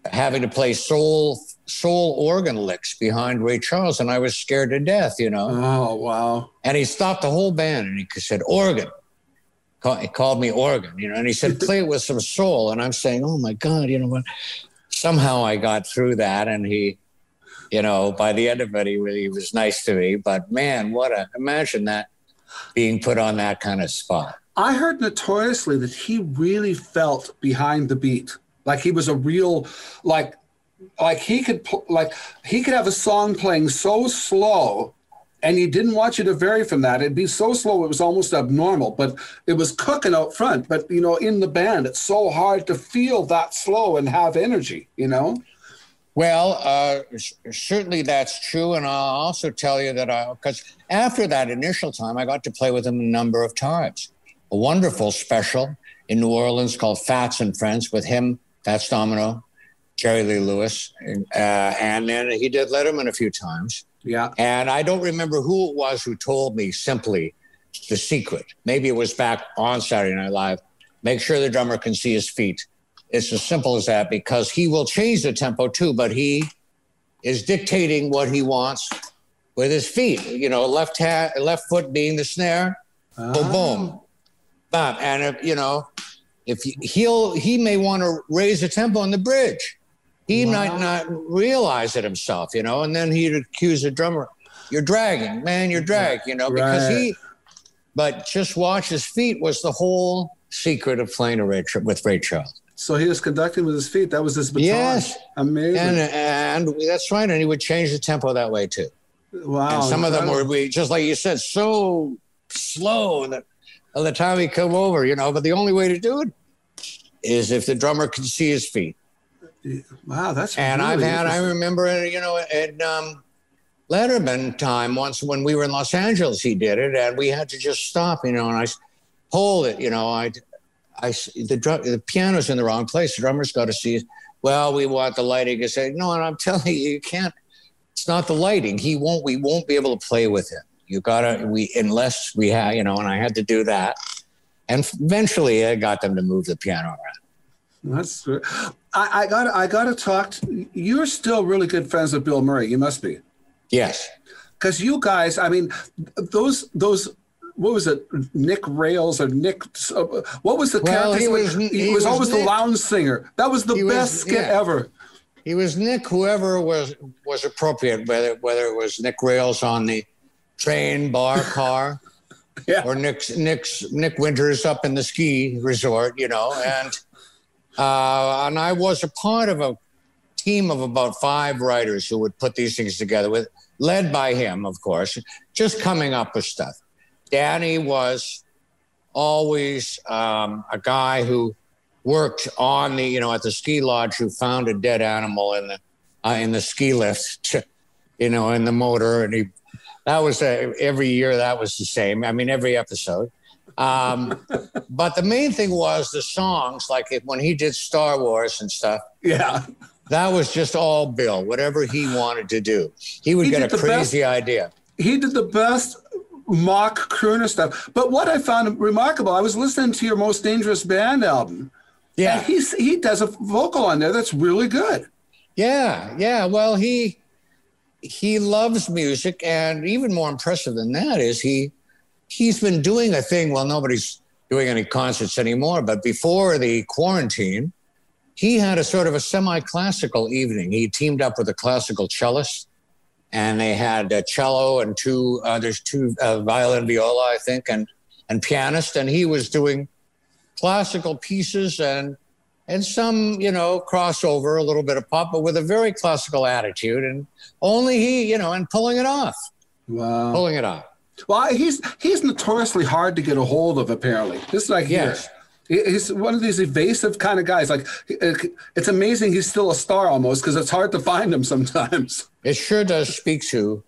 having to play soul soul organ licks behind ray charles and i was scared to death you know. Oh wow. and he stopped the whole band and he said organ. He called me organ you know and he said play it with some soul. And i'm saying oh my god you know what? Somehow i got through that and he you know by the end of it he really was nice to me. But man what a imagine that being put on that kind of spot I heard notoriously that he really felt behind the beat, like he was a real, like, like he could like he could have a song playing so slow, and you didn't want you to vary from that. It'd be so slow it was almost abnormal, but it was cooking out front. But you know, in the band, it's so hard to feel that slow and have energy. You know. Well, uh, certainly that's true, and I'll also tell you that I because after that initial time, I got to play with him a number of times. A wonderful special in New Orleans called Fats and Friends with him, Fats Domino, Jerry Lee Lewis, and, uh, and then he did Letterman a few times. Yeah. And I don't remember who it was who told me simply the secret. Maybe it was back on Saturday Night Live. Make sure the drummer can see his feet. It's as simple as that because he will change the tempo too, but he is dictating what he wants with his feet. You know, left hand, left foot being the snare, boom, ah. boom, bam. And if, you know, if you- he'll he may want to raise the tempo on the bridge, he might not realize it himself. You know, and then he'd accuse the drummer, "You're dragging, man, you're dragging." You know, because Right. he. But just watch his feet was the whole secret of playing a Ray, with Ray Charles. So he was conducting with his feet. That was his baton. Yes. Amazing. And and that's right, and he would change the tempo that way too. wow. and some of them incredible. were we just like you said, so slow that by the time he come over, you know. But the only way to do it is if the drummer can see his feet. Wow, that's And I've had, I remember, you know, at um, Letterman time once when we were in Los Angeles, he did it, and we had to just stop, you know, and I hold it, you know, I, I, the drum, the piano's in the wrong place. The drummer's got to see. Well, we want the lighting. I say, no, and I'm telling you, you can't. It's not the lighting. He won't. We won't be able to play with him. You gotta. We unless we have, you know, and I had to do that. And eventually, I got them to move the piano around. That's. I, I got. I got to talk. To, you're still really good friends with Bill Murray. You must be, Yes. because you guys. I mean, those those. What was it? Nick Rails or Nick? uh, What was the Well, he was- he, he was, was always the lounge singer. That was the He best skit yeah. ever. He was Nick, whoever was was appropriate, whether whether it was Nick Rails on the train, bar, car, Yeah. or Nick's Nick's Nick Winters up in the ski resort, you know, and uh, and I was a part of a team of about five writers who would put these things together with led by him, of course, just coming up with stuff. Danny was always um, a guy who worked on the, you know, at the ski lodge who found a dead animal in the uh, in the ski lift, you know, in the motor, and he that was uh, every year that was the same. I mean, every episode. Um, but the main thing was the songs, like if, when he did Star Wars and stuff. Yeah. That was just all Bill, whatever he wanted to do. He would He get a crazy idea. he did the best mock crooner stuff. But what I found remarkable, I was listening to your Most Dangerous Band album. Yeah. And he's he does a vocal on there that's really good. Yeah, yeah. Well, he he loves music, and even more impressive than that is he he's been doing a thing. Well, nobody's doing any concerts anymore, but before the quarantine, he had a sort of a semi-classical evening. He teamed up with a classical cellist, and they had a cello and two uh, there's two uh, violin, viola, I think, and and pianist, and he was doing classical pieces and and some you know crossover, a little bit of pop, but with a very classical attitude, and only he you know and pulling it off, Wow. pulling it off. Well, he's he's notoriously hard to get a hold of. Apparently, this is like Yes. He- He's one of these evasive kind of guys. Like, it's amazing he's still a star almost because it's hard to find him sometimes. It sure does speak to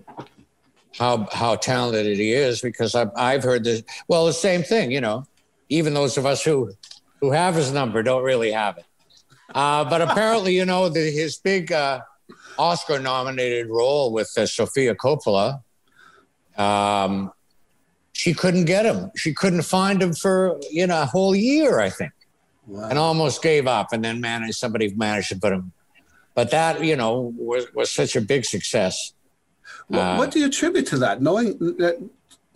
how how talented he is because I've I've heard this. Well, the same thing, you know. Even those of us who who have his number don't really have it. Uh, but apparently, you know, the, his big uh, Oscar-nominated role with uh, Sofia Coppola, um, she couldn't get him. She couldn't find him for you know a whole year, I think and almost gave up and then managed somebody managed to put him but that you know was, was such a big success What, Uh, what do you attribute to that? Knowing that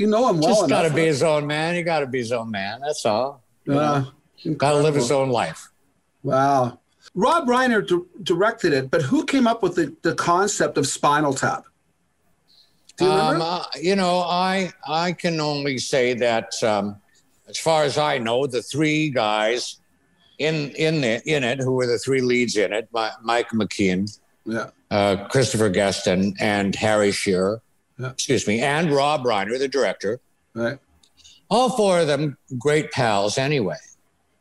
you know him well enough. just got to be his own man you got to be his own man that's all Uh, got to live his own life Wow. Rob Reiner di- directed it, but who came up with the, the concept of Spinal Tap? Do you um, uh, you know i i can only say that um, as far as i know the three guys in in the in it who were the three leads in it Mi- mike McKean yeah. uh, Christopher Guest and, and Harry Shearer, Yeah. excuse me, and Rob Reiner, the director. Right. All four of them great pals anyway,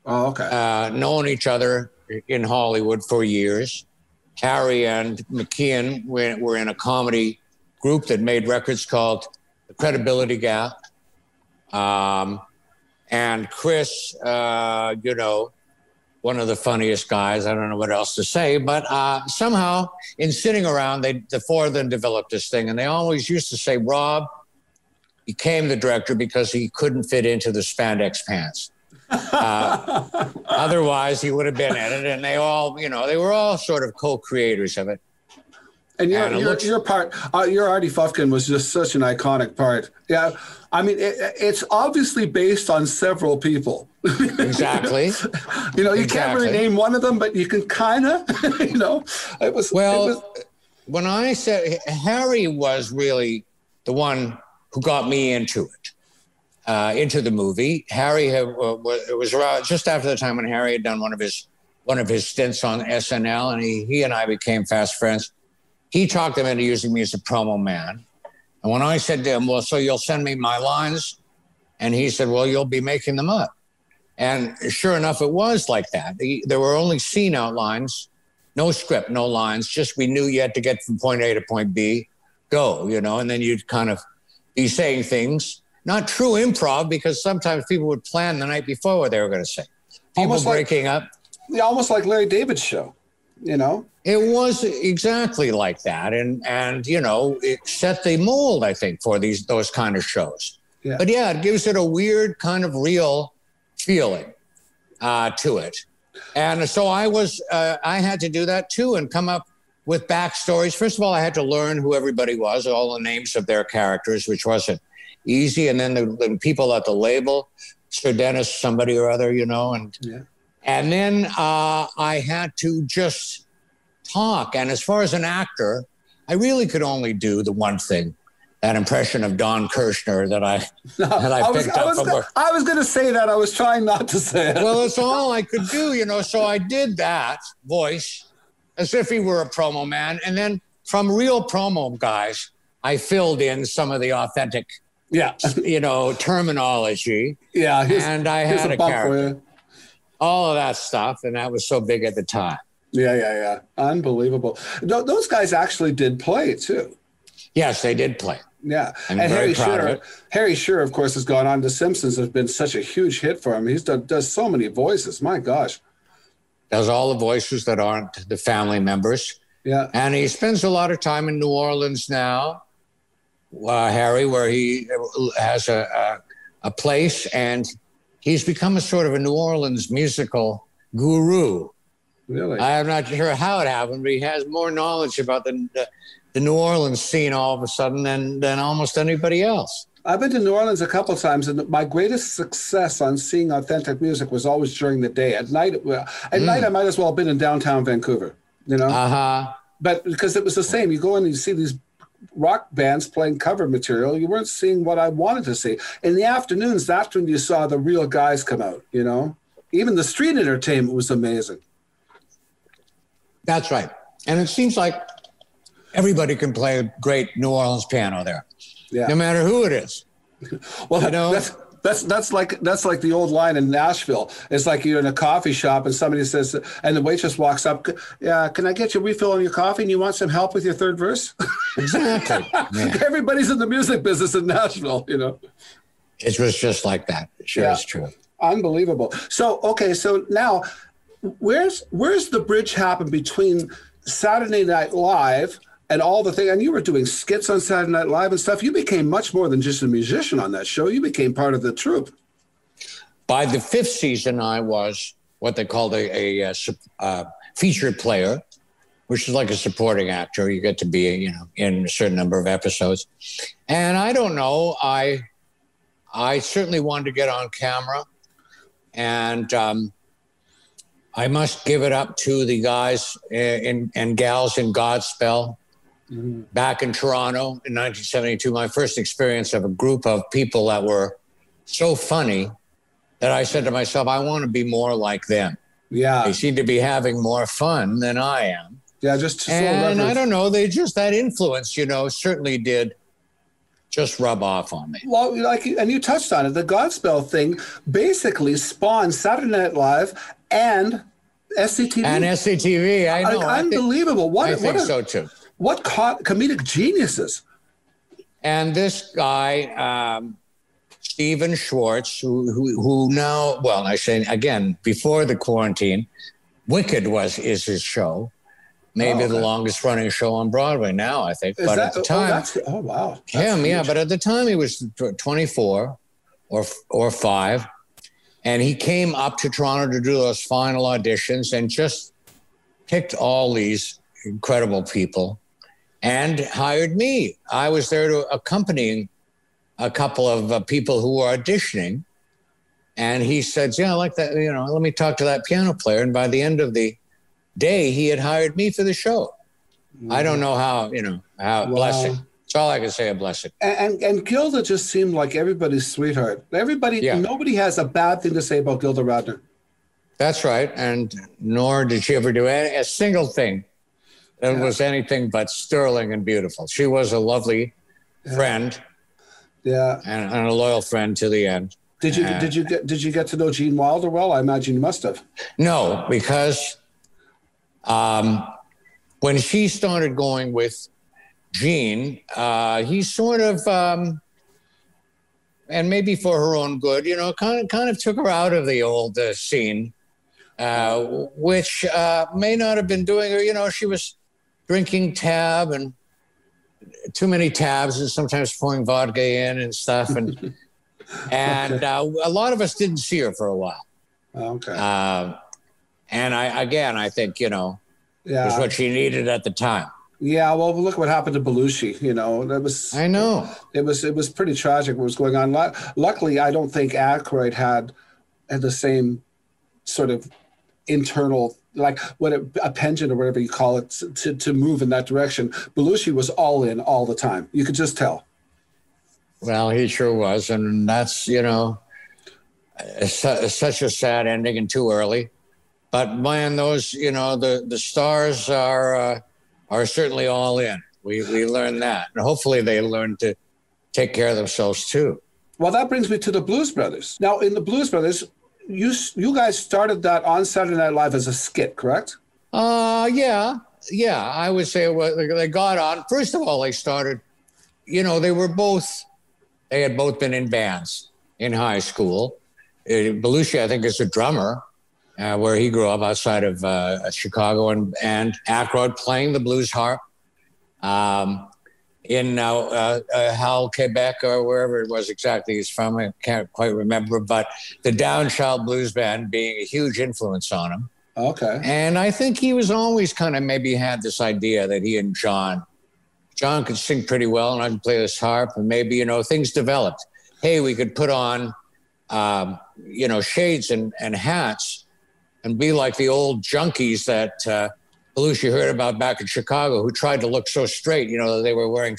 Oh, okay. uh, known each other in Hollywood for years. Harry and McKeon were, were in a comedy group that made records called The Credibility Gap. Um, and Chris, uh, you know, one of the funniest guys. I don't know what else to say, but uh, somehow in sitting around, they the four of them developed this thing, and they always used to say, "Rob became the director because he couldn't fit into the spandex pants. Uh, otherwise, he would have been in it." And they all, you know, they were all sort of co-creators of it. And your And your, looks- your part, uh, your Artie Fufkin was just such an iconic part. Yeah, I mean, it, it's obviously based on several people. Exactly. You know, you can't really name one of them, but you can kind of. you know, it was Well, It was, when I said Harry was really the one who got me into it, uh, into the movie. Harry had, uh, was, it was around just after the time when Harry had done one of his one of his stints on SNL, and he he and I became fast friends. He talked him into using me as a promo man, and when I said to him, "Well, so you'll send me my lines," and he said, "Well, you'll be making them up." And sure enough, it was like that. The- There were only scene outlines no script, no lines. Just we knew you had to get from point A to point B, go, you know, and then you'd kind of be saying things, not true improv, because sometimes people would plan the night before what they were going to say. People Almost like- breaking up. yeah, almost like Larry David's show. You know, It was exactly like that, and and you know, it set the mold, I think, for these those kind of shows. Yeah. But yeah, it gives it a weird kind of real feeling uh, to it, and so I was uh, I had to do that too, and come up with backstories. First of all, I had to learn who everybody was, all the names of their characters, which wasn't easy, and then the, the people at the label, Sir Dennis, somebody or other, you know, and Yeah. And then uh, I had to just talk. And as far as an actor, I really could only do the one thing, that impression of Don Kirshner that I that I, was, picked I up was, from go- work. I was going to say that. I was trying not to say it. Well, that's all I could do, you know. So I did that voice as if he were a promo man, and then from real promo guys, I filled in some of the authentic, yeah, you know, terminology. yeah. And I had a for character. All of that stuff, and that was so big at the time. Yeah, yeah, yeah. Unbelievable. Th- those guys actually did play too. Yes, they did play. Yeah, I'm and Harry Shearer. Harry Shearer, of course, has gone on. to Simpsons has been such a huge hit for him. He's done does so many voices. My gosh. does all the voices that aren't the family members. Yeah, And he spends a lot of time in New Orleans now, uh, Harry, where he has a, a, a place and he's become a sort of a New Orleans musical guru. really. I'm not sure how it happened, but he has more knowledge about the, the, the New Orleans scene all of a sudden than, than almost anybody else. I've been to New Orleans a couple times, and my greatest success on seeing authentic music was always during the day. At night, well, at night, I might as well have been in downtown Vancouver. You know, Uh huh. but because it was the same, you go in and you see these rock bands playing cover material. You weren't seeing what I wanted to see. In the afternoons, that's when you saw the real guys come out. You know, even the street entertainment was amazing. That's right. And it seems like everybody can play a great New Orleans piano there, Yeah. no matter who it is. Well, You know? that's that's that's like that's like the old line in Nashville. It's like you're in a coffee shop and somebody says, and the waitress walks up, "Yeah, can I get you a refill on your coffee? And you want some help with your third verse?" Exactly. Yeah. Everybody's in the music business in Nashville, you know. It was just like that. It sure Yeah. is true. Unbelievable. So okay, so now where's where's the bridge happen between Saturday Night Live and all the thing? And you were doing skits on Saturday Night Live and stuff. You became much more than just a musician on that show. You became part of the troupe. By the fifth season, I was what they called a, a, uh, sup- uh, featured player, which is like a supporting actor. You get to be, you know, in a certain number of episodes. And I don't know. I I certainly wanted to get on camera, and um, I must give it up to the guys in, and gals in Godspell Mm-hmm. back in Toronto in 1972. My first experience of a group of people that were so funny that I said to myself, I want to be more like them. Yeah, They seem to be having more fun than I am. yeah, just so And I don't know, they just, that influence, you know, certainly did just rub off on me. Well, like, and you touched on it. The Godspell thing basically spawned Saturday Night Live and SCTV. And SCTV, I know. like, I think, unbelievable. what I what think a- so too. What co- comedic geniuses? And this guy, um, Stephen Schwartz, who, who, who now, well, I say again, before the quarantine, Wicked was is his show, maybe Oh, the longest running show on Broadway now, I think. Is but that at the oh, time, that's, oh wow, That's him, yeah, but at the time he was 24 or or five, and he came up to Toronto to do those final auditions and just picked all these incredible people and hired me. I was there to accompany a couple of uh, people who were auditioning, and he said, "Yeah, I like that. You know, let me talk to that piano player." And by the end of the day, he had hired me for the show. I don't know how, you know, how Wow. blessing. That's all I can say. A blessing. and, and and Gilda just seemed like everybody's sweetheart. Everybody, Yeah. nobody has a bad thing to say about Gilda Radner. That's right. And nor did she ever do any, a single thing that was anything but sterling and beautiful. She was a lovely friend Yeah. and, and a loyal friend to the end. Did you Yeah. did you get did you get to know Gene Wilder well? I imagine you must have. No, because um, when she started going with Gene, uh, he sort of, um, and maybe for her own good, you know, kind of kind of took her out of the old uh, scene, uh, which uh, may not have been doing her. You know, she was drinking tab and too many tabs, and sometimes pouring vodka in and stuff, and and uh, a lot of us didn't see her for a while. Okay. Um, and I again, I think you know it was what she needed at the time. Yeah. Well, look what happened to Belushi. You know, that was I know. it was it was pretty tragic what was going on. Lu- Luckily, I don't think Aykroyd had had the same sort of internal like what a, a penchant or whatever you call it to, to move in that direction. Belushi was all in all the time. You could just tell. Well, he sure was, and that's you know, su- such a sad ending and too early. But man, those you know the the stars are uh, are certainly all in. We we learned that, and hopefully they learn to take care of themselves too. Well, that brings me to the Blues Brothers. Now, in the Blues Brothers, you you guys started that on Saturday Night Live as a skit, correct? Uh, yeah, yeah. I would say what they got on. First of all, they started. You know, they were both. They had both been in bands in high school. Uh, Belushi, I think, is a drummer, uh, where he grew up outside of uh, Chicago, and and Aykroyd playing the blues harp. Um, in uh, uh, uh, Hull, Quebec, or wherever it was exactly he's from, I can't quite remember. But the Downchild Blues Band being a huge influence on him. Okay. And I think he was always kind of maybe had this idea that he and John John could sing pretty well, and I could play this harp, and maybe you know things developed. Hey, we could put on, um, you know, shades and, and hats, and be like the old junkies that uh, Belushi heard about back in Chicago, who tried to look so straight. You know, they were wearing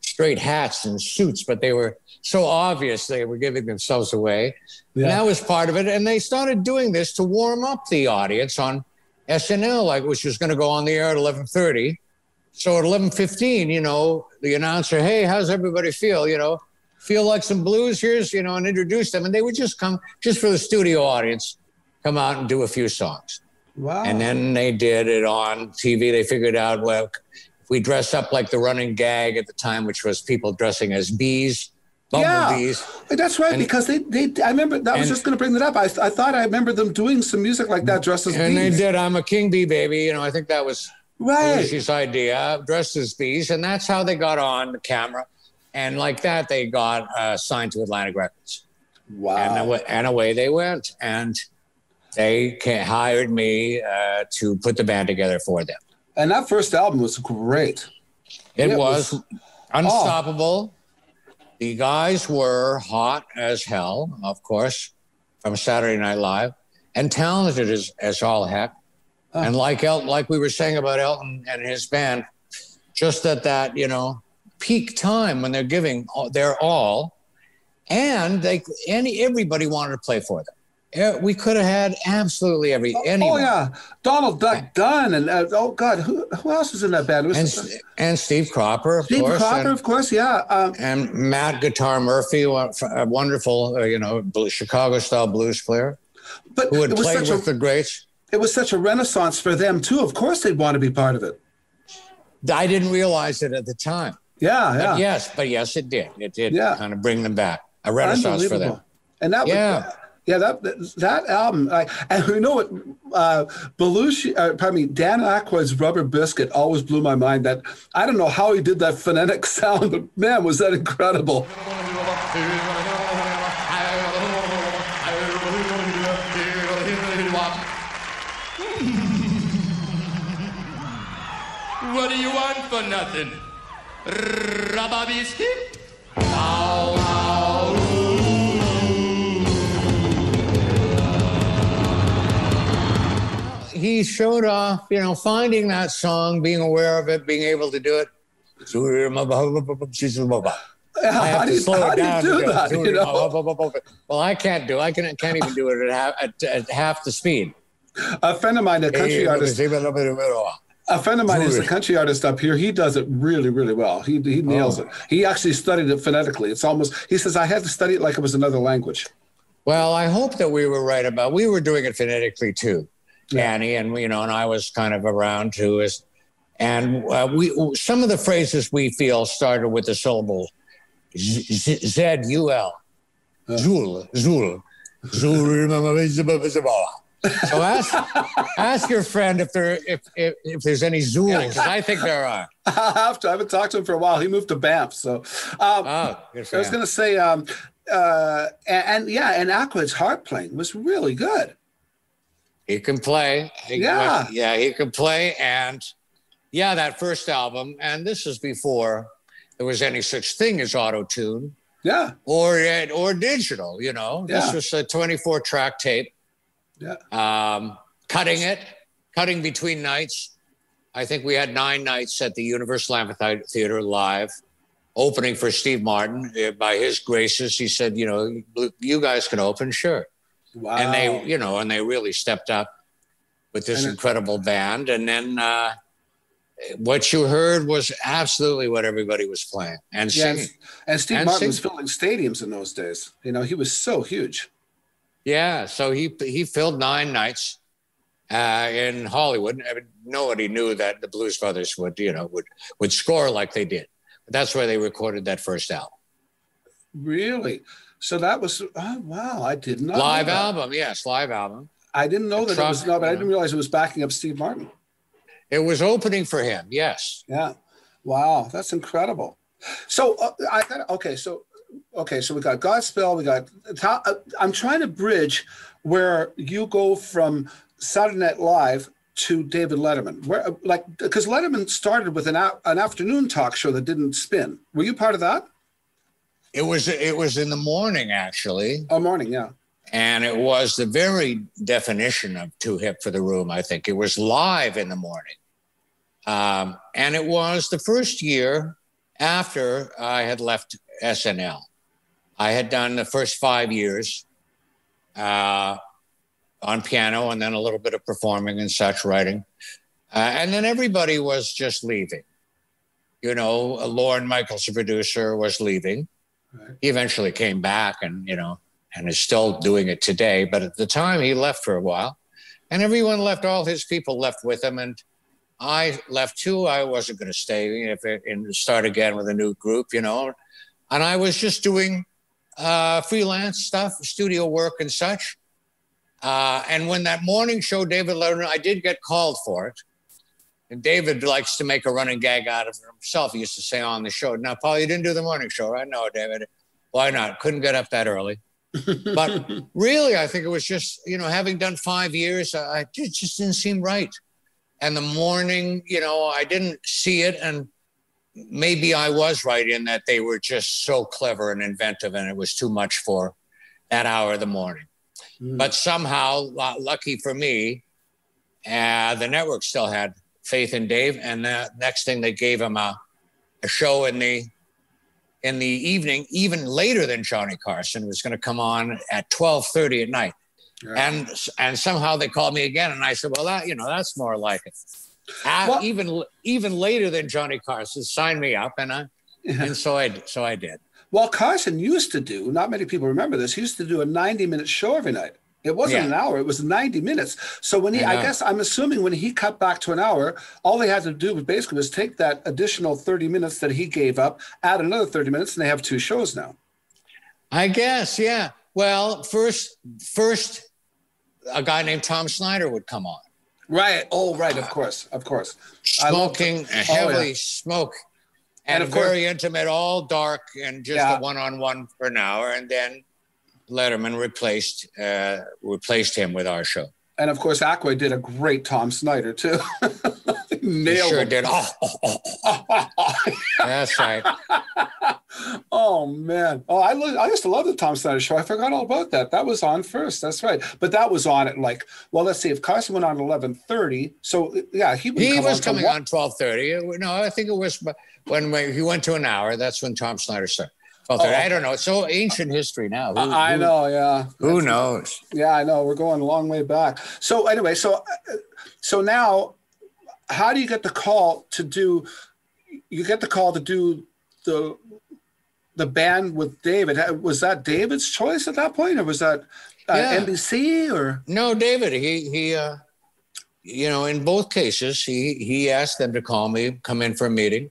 straight hats and suits, but they were so obvious they were giving themselves away. And that was part of it. And they started doing this to warm up the audience on SNL, like which was going to go on the air at eleven thirty. So at eleven fifteen, you know, the announcer, hey, how's everybody feel? You know, feel like some blues? Here's, you know, and introduce them, and they would just come just for the studio audience, come out and do a few songs. Wow. And then they did it on TV. They figured out, well, if we dress up like the running gag at the time, which was people dressing as bees, bumblebees. That's right, And- because they, they, I remember, I was just going to bring that up. I, I thought I remember them doing some music like that, dressed as And they did I'm a King Bee Baby. You know, I think that was Right. Belushi's idea, dressed as bees. And that's how they got on the camera. And like that, they got uh, signed to Atlantic Records. Wow. And, and away they went. And they hired me uh, to put the band together for them. And that first album was great. It It was, was- unstoppable. The guys were hot as hell, of course, from Saturday Night Live, and talented as, as all heck. And like El- like we were saying about Elton and his band, just at that you know peak time when they're giving all- their all, and they any everybody wanted to play for them. We could have had absolutely every Oh anyone. yeah, Donald Duck Dunn and uh, oh god, who, who else was in that band? And, and Steve Cropper, of Steve course. Cropper, and- of course. Yeah, um, and Matt Guitar Murphy, a wonderful, uh, you know, Chicago style blues player but who had it was played such with a the greats. it was such a renaissance for them too. Of course, they'd want to be part of it. I didn't realize it at the time. Yeah, yeah, But yes, but yes, it did. It did Yeah. kind of bring them back. A renaissance for them. And that, Yeah. was, yeah, that that album. And you know what? Uh, Belushi, uh, pardon me, Dan Aykroyd's Rubber Biscuit always blew my mind. That I don't know how he did that phonetic sound, but man, was that incredible! What do you want for nothing? Rubber biscuit? He showed off, you know, finding that song, being aware of it, being able to do it. I have to slow it down. do that? You know? Well, I can't do. I can, can't even do it at half, at, at half the speed. A friend of mine, a country artist, a friend of mine is a country artist up here. He does it really, really well. He he oh. nails Oh. it. He actually studied it phonetically. It's almost. He says I had to study it like it was another language. Well, I hope that we were right about. We were doing it phonetically too, Annie, and you know, and I was kind of around too. Is and uh, we some of the phrases we feel started with the syllable Z U L, Zul Zul Zul. So ask ask your friend if there if if, if there's any Zuls. because I think there are. I have to. I haven't talked to him for a while. He moved to Banff, so. Um, Oh, good for I was going to say, um, uh, and, and yeah, and Aykroyd's harp playing was really good. He can play. He- Yeah. yeah, he can play. And yeah, that first album, and this is before there was any such thing as auto tune Yeah, or or digital. You know, Yeah. this was a 24 track tape. yeah. Um, cutting it, cutting between nights. I think we had nine nights at the Universal Amphitheater live, opening for Steve Martin. Uh, By his graces, he said, "You know, you guys can open, sure." Wow. and they you know and they really stepped up with this And incredible band and then uh what you heard was absolutely what everybody was playing and singing and, and Steve And Martin was filling stadiums in those days. You know, he was so huge. yeah so he he filled nine nights uh in hollywood I mean, nobody knew that the blues brothers would you know would would score like they did but that's where they recorded that first album Really. So that was oh wow! I did not know live album yes live album I didn't know The that it was truck, no, but I didn't realize it was backing up Steve Martin. it was opening for him yes Yeah. Wow, that's incredible. So uh, I got okay. So okay, so we got Godspell. We got. uh, I'm trying to bridge where you go from Saturday Night Live to David Letterman? Where, like, because Letterman started with an, an afternoon talk show that didn't spin. Were you part of that? It was it was in the morning actually, Oh, morning, yeah. and it was the very definition of too hip for the room. I think it was live in the morning, um, and it was the first year after I had left SNL. I had done the first five years uh, on piano, and then a little bit of performing and such writing, uh, and then everybody was just leaving. You know, Lorne Michaels, the producer, was leaving he eventually came back and you know and is still doing it today. But at the time he left for a while and everyone left all his people left with him. And i left too. I wasn't going to stay if it, and start again with a new group you know. And i was just doing uh, freelance stuff studio work and such. Uh, and when that morning show david letterman i did get called for it and David likes to make a running gag out of himself. He used to say on the show, Now, Paul, you didn't do the morning show, right? No, David. Why not? Couldn't get up that early. but really, I think it was just, you know, having done five years, I, it just didn't seem right. And the morning, you know, I didn't see it. And maybe I was right in that they were just so clever and inventive, and it was too much for that hour of the morning. But somehow, lucky for me, uh, the network still had faith in Dave, and the next thing they gave him a, a show in the in the evening, even later than Johnny Carson, was going to come on at twelve thirty at night, and and somehow they called me again, and I said, well, that you know that's more like it. Uh, Well- even even later than Johnny Carson, sign me up, and I and so I so I did. Well, Carson used to do, not many people remember this, he used to do a 90 minute show every night. It wasn't Yeah. an hour, it was 90 minutes. So when he, I I, guess I'm assuming when he cut back to an hour, all they had to do was basically was take that additional 30 minutes that he gave up, add another 30 minutes, and they have two shows now. I guess, yeah. Well, first, first, a guy named Tom Snyder would come on, Right. Oh, right. Of course. Of course. Smoking Oh, yeah. smoke, and, And of course- very intimate, all dark, and just Yeah. a one-on-one for an hour, and then Letterman replaced uh, replaced him with our show. And of course, Aykroyd did a great Tom Snyder, too. He Nailed sure him. did. Oh, oh, oh, that's right. Oh man! Oh, I lo- I used to love the Tom Snyder show. I forgot all about that. That was on first. That's right. But that was on at like well, let's see. If Carson went on eleven thirty, so yeah, he He was on coming on twelve thirty. No, I think it was when, when he went to an hour. That's when Tom Snyder started. 12:30. I don't know. It's so ancient history now. Who- Oh, I who- know. Yeah. Who knows? Yeah, I know. We're going a long way back. So anyway, so so now, how do you get the call to do? You get the call to do the the band with David. Was that David's choice at that point, or was that uh, Yeah. NBC or? No, David. He he. Uh, you know, in both cases, he he asked them to call me, come in for a meeting.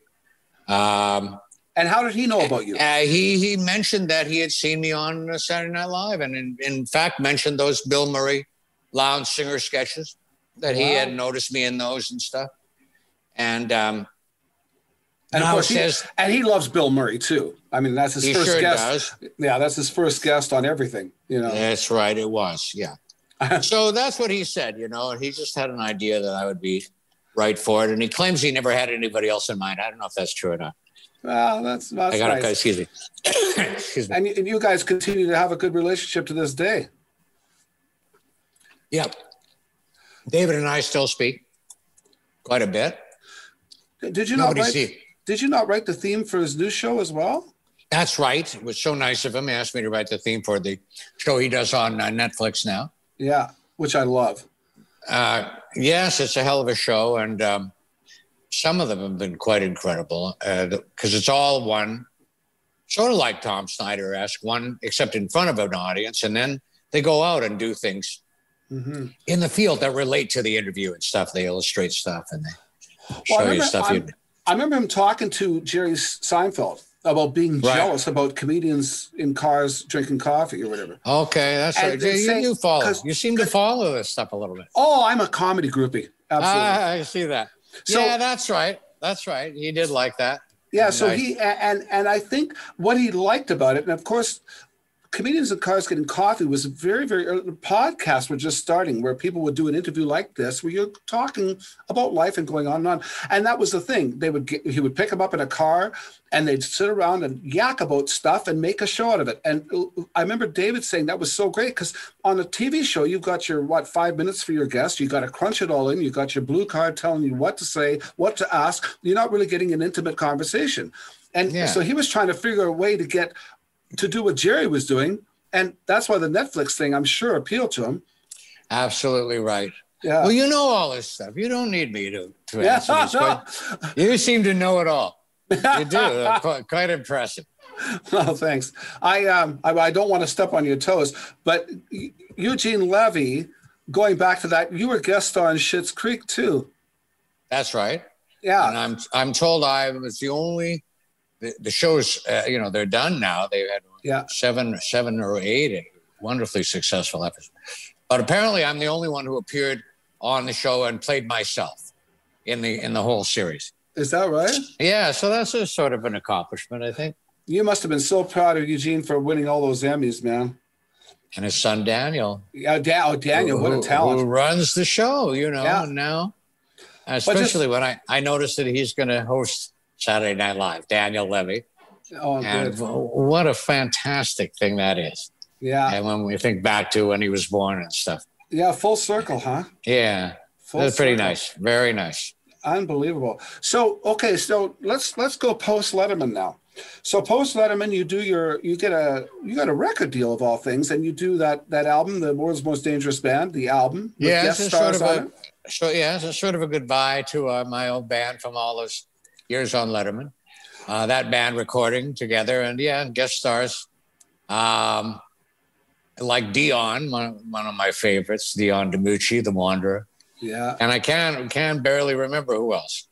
Um, And how did he know about you? uh, he he mentioned that he had seen me on uh, Saturday Night Live, and in, in fact mentioned those Bill Murray lounge singer sketches that he had noticed me in those and stuff. And um, And of course, he, and he loves Bill Murray too. I mean, that's his first sure guest. does. Yeah, that's his first guest on everything. You know. That's right. It was. Yeah. so that's what he said, you know, and he just had an idea that I would be right for it. And he claims he never had anybody else in mind. I don't know if that's true or not. Well, that's that's I got nice. excuse me. excuse me. And, and you guys continue to have a good relationship to this day. Yeah. David and I still speak quite a bit. Did you not write? see. Did you not write the theme for his new show as well? That's right. It was so nice of him. He asked me to write the theme for the show he does on uh, Netflix now. Yeah, which I love. Uh, yes, it's a hell of a show, and um, some of them have been quite incredible because it's all one, sort of like Tom Snyder esque one, except in front of an audience, and then they go out and do things hmm in the field that relate to the interview and stuff. They illustrate stuff and they Well, show you stuff. You, I'm- I remember him talking to Jerry Seinfeld about being Right. jealous about comedians in cars drinking coffee or whatever. okay, that's And right. You, say- you follow. You seem to follow this stuff a little bit. Oh, I'm a comedy groupie. Absolutely. Ah, I see that. So- yeah, that's right. That's right. He did like that. Yeah, so he and and I think what he liked about it, and of course, comedians in cars getting coffee was a very very early, podcasts were just starting where people would do an interview like this where you're talking about life and going on and on. And that was the thing. They would get, he would pick them up in a car and they'd sit around and yak about stuff and make a show out of it. And i remember david saying that was so great because on a tv show you've got your what five minutes for your guest you got to crunch it all in. You got your blue card telling you what to say what to ask. You're not really getting an intimate conversation. And Yeah. so he was trying to figure a way to get to do what Jerry was doing. And that's why the Netflix thing, I'm sure, appealed to him. Absolutely right. Yeah. Well, you know all this stuff. You don't need me to, to yeah, answer this. but You seem to know it all. You do. Quite, quite impressive. no, thanks. I, um, I I don't want to step on your toes, but Eu- Eugene Levy, going back to that, you were guest star in Schitt's Creek too. That's right. Yeah, And I'm I'm told I was the only. The, the shows, uh, you know, they're done now. They've had yeah. seven, seven or eight wonderfully successful episodes. But apparently, I'm the only one who appeared on the show and played myself in the in the whole series. Is that right? Yeah, so that's a sort of an accomplishment, I think. You must have been so proud of Eugene for winning all those Emmys, man. And his son Daniel, Yeah, da- oh, Daniel, what a talent! who runs the show, you know, Yeah. now, just- especially when I, I noticed that he's going to host Saturday Night Live, Daniel Levy. Oh, And good. what a fantastic thing that is. Yeah, And when we think back to when he was born and stuff. yeah, full circle, huh? Yeah, Full that's pretty circle. nice. Very nice. Unbelievable. So okay, so let's let's go post Letterman now. So post Letterman, you do your you get a you got a record deal of all things, and you do that that album, the world's most dangerous band, the album. Yeah, it's sort of a, so yeah, it's sort of a goodbye to uh, my old band from all those years on Letterman. Uh, that band recording together, and yeah, guest stars, um, like Dion, one, one of my favorites, Dion DiMucci, the Wanderer, Yeah, and I can can barely remember who else.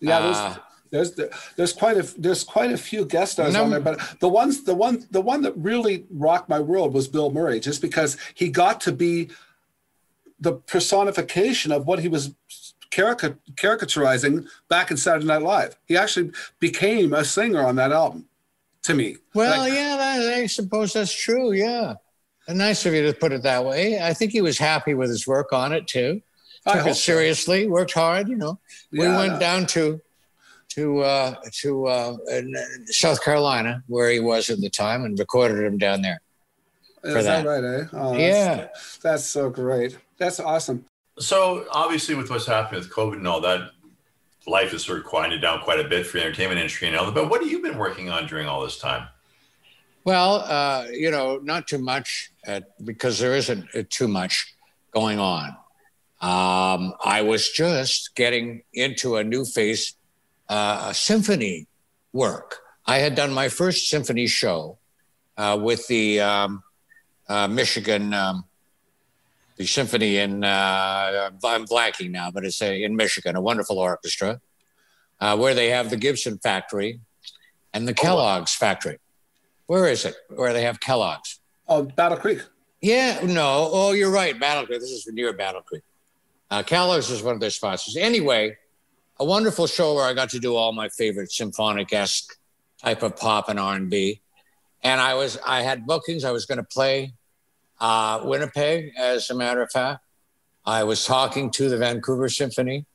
yeah. Uh, There's there's there's quite a there's quite a few guest stars on there, but the ones the one the one that really rocked my world was Bill Murray, just because he got to be the personification of what he was carica- caricaturizing back in Saturday Night Live. He actually became a singer on that album. To me, Well, Like- yeah, that, I suppose that's true. Yeah, and nice of you to put it that way. I think he was happy with his work on it too. I Took it so. seriously, worked hard. You know, we Yeah, went down to to uh, to uh, in South Carolina where he was at the time and recorded him down there. Is that that. right, eh? Oh, that's, Yeah. That's so great. That's awesome. So obviously, with what's happening with COVID and all that, life has sort of quieted down quite a bit for the entertainment industry and all that. But what have you been working on during all this time? Well, uh, you know, not too much uh, because there isn't uh, too much going on. Um, I was just getting into a new phase, uh, symphony work. I had done my first symphony show with the um, Michigan, um, the symphony in, uh, I'm blanking now, but it's a, in Michigan, a wonderful orchestra uh, where they have the Gibson factory and the Kellogg's factory. Where is it? Where they have Kellogg's? Oh, Battle Creek. Yeah, no. Oh, you're right. Battle Creek. This is near Battle Creek. Uh, Kellogg's is one of their sponsors. Anyway, a wonderful show where I got to do all my favorite symphonic esque type of pop and R and B. And I was, I had bookings. I was going to play uh, Winnipeg, as a matter of fact. I was talking to the Vancouver Symphony.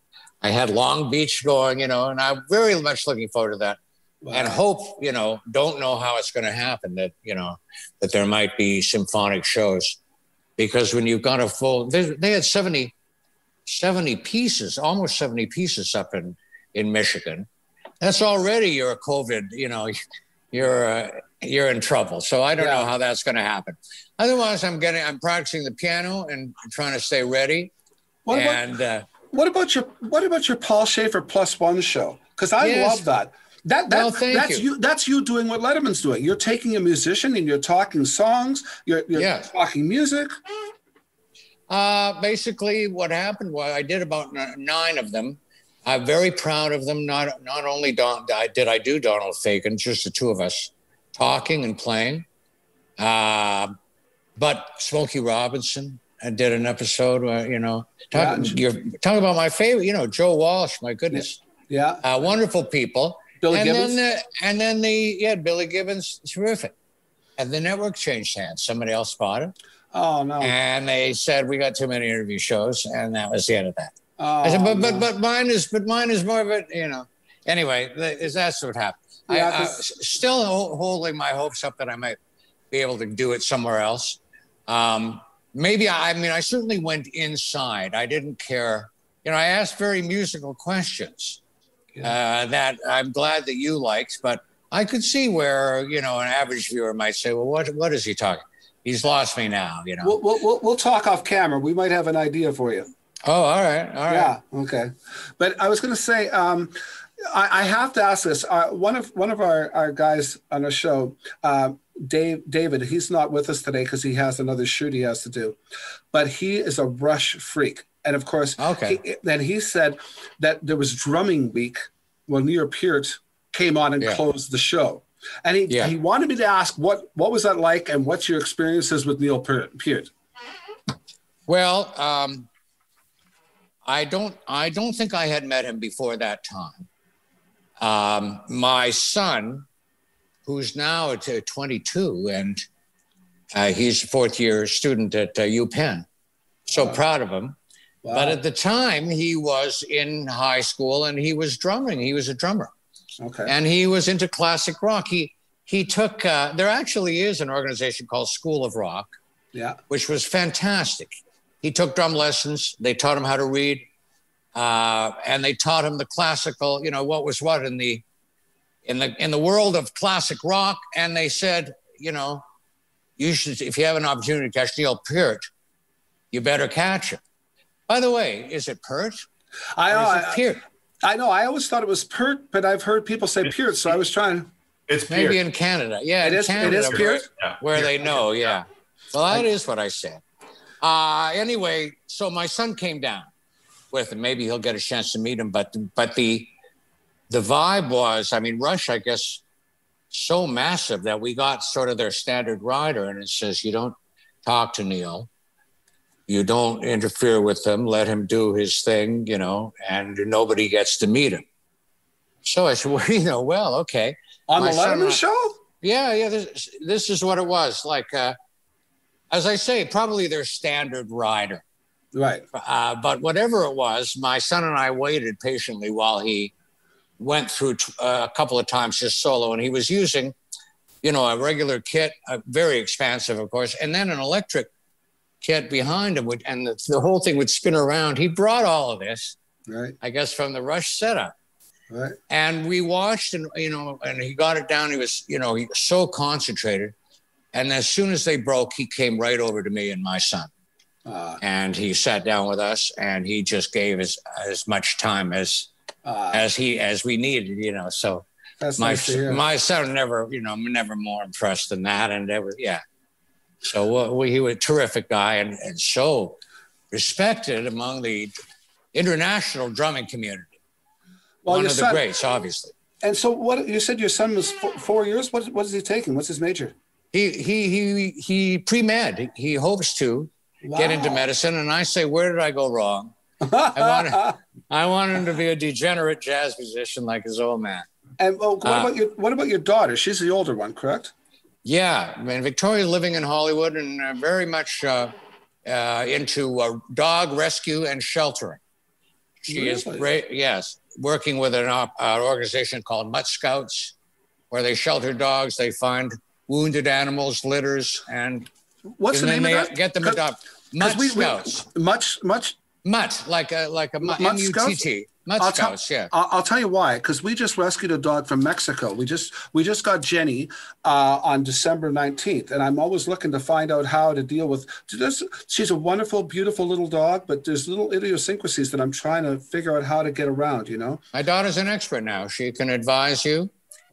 I had Long Beach going, you know, and I'm very much looking forward to that and hope you know don't know how it's going to happen that you know that there might be symphonic shows because when you've got a full they, they had 70 70 pieces almost 70 pieces up in in michigan that's already you're covid you know you're uh, you're in trouble so i don't know how that's going to happen otherwise i'm getting i'm practicing the piano and trying to stay ready What about, and uh, what about your What about your Paul Shaffer Plus One show? Because I Yes. love that. That, that Well, that's you. you. That's you doing what Letterman's doing. You're taking a musician and you're talking songs. You're, you're Yeah. talking music. Uh, basically, what happened was I did about nine of them. I'm very proud of them. Not not only Don, I did I do Donald Fagen, just the two of us talking and playing, uh, but Smokey Robinson. I did an episode where you know talking Yeah. you're talking about my favorite, you know Joe Walsh. My goodness, Yeah. uh, wonderful people. Billy and Gibbons. then the, and then the yeah Billy Gibbons, terrific. and the network changed hands. Somebody else bought it, Oh no. and they said we got too many interview shows, and that was the end of that. Oh, I said, but but no. but mine is but mine is more of a, you know. Anyway, is that's what happened. I, Yeah, I, s- still holding my hopes up that I might be able to do it somewhere else. Um, maybe I, I mean I certainly went inside. I didn't care. You know, I asked very musical questions uh, that I'm glad that you liked, but I could see where you know an average viewer might say, "Well, what what is he talking? He's lost me now." You know. We'll, we'll, we'll, we'll talk off camera. We might have an idea for you. oh, all right, all right. Yeah. Okay. But I was going to say, um, I, I have to ask this. Uh, one of one of our, our guys on our show, uh, Dave David, he's not with us today because he has another shoot he has to do, but he is a Rush freak, and of course, Okay. He, then he said that there was drumming week when Neil Peart came on and Yeah. closed the show. And he, Yeah. he wanted me to ask what what was that like and what's your experiences with Neil Peart? Peart? Well, um, I don't. I don't think I had met him before that time. Um, my son, who's now at uh, 22, and uh, he's a fourth year student at uh, UPenn. So proud of him. But at the time, he was in high school and he was drumming. He was a drummer Okay. and he was into classic rock. He he took. Uh, there actually is an organization called School of Rock yeah. which was fantastic. He took drum lessons. They taught him how to read, uh, and they taught him the classical. You know what was what in the in the in the world of classic rock. And they said, you know, you should if you have an opportunity to catch Neil Peart, you better catch him. By the way, is it Peart I or know. is it I, Peart? I know. I always thought it was Pert, but I've heard people say Peart, so I was trying. It's Maybe Pierce. in Canada. Yeah, It in is- it Canada, is where- Peart? Yeah. where they know. Yeah. Well, that is what I said. Uh, anyway, so my son came down with him. Maybe he'll get a chance to meet him. But but the the vibe was, I mean, Rush, I guess, so massive that we got sort of their standard rider, and it says you don't talk to Neil. You don't interfere with him. Let him do his thing, you know, and nobody gets to meet him. So I said, well, you know, well, okay. On My the Letterman show? Yeah, yeah. This, this is what it was. Like, uh, as I say, probably their standard rider. Right. Uh, but whatever it was, my son and I waited patiently while he went through t- uh, a couple of times just solo, and he was using, you know, a regular kit, uh, very expansive, of course, and then an electric kit behind him, would, and the, the whole thing would spin around. He brought all of this, Right. I guess, from the Rush setup Right. and we watched and you know and he got it down he was you know he was so concentrated and as soon as they broke he came right over to me and my son Uh, and he sat down with us and he just gave as as much time as uh, as he as we needed you know so my nice my son never you know never more impressed than that and ever yeah so we, he was a terrific guy and, and so respected among the international drumming community well, one of the greats obviously And so, what you said your son was four, four years? What, what is he taking? What's his major? He he he he pre med. He hopes to get into medicine, and I say, where did I go wrong? I want I want him to be a degenerate jazz musician like his old man. And well, what Uh, about your what about your daughter? She's the older one, correct? Yeah, I mean Victoria's living in Hollywood and uh, very much uh, uh, into uh, dog rescue and sheltering. She is Really? great. Yes, working with an, op- an organization called Mutt Scouts, where they shelter dogs. They find wounded animals, litters, and, What's and the name of that? get them adopted. Mutt we- we- much much. Mutt, like a like a mutt, Mutt M-U-T-T. Mutt I'll tell- Scouts, yeah. I'll, I'll tell you why. Because we just rescued a dog from Mexico. We just we just got Jenny uh, on December nineteenth, and I'm always looking to find out how to deal with. This, she's a wonderful, beautiful little dog, but there's little idiosyncrasies that I'm trying to figure out how to get around. You know, My daughter's an expert now. She can advise you.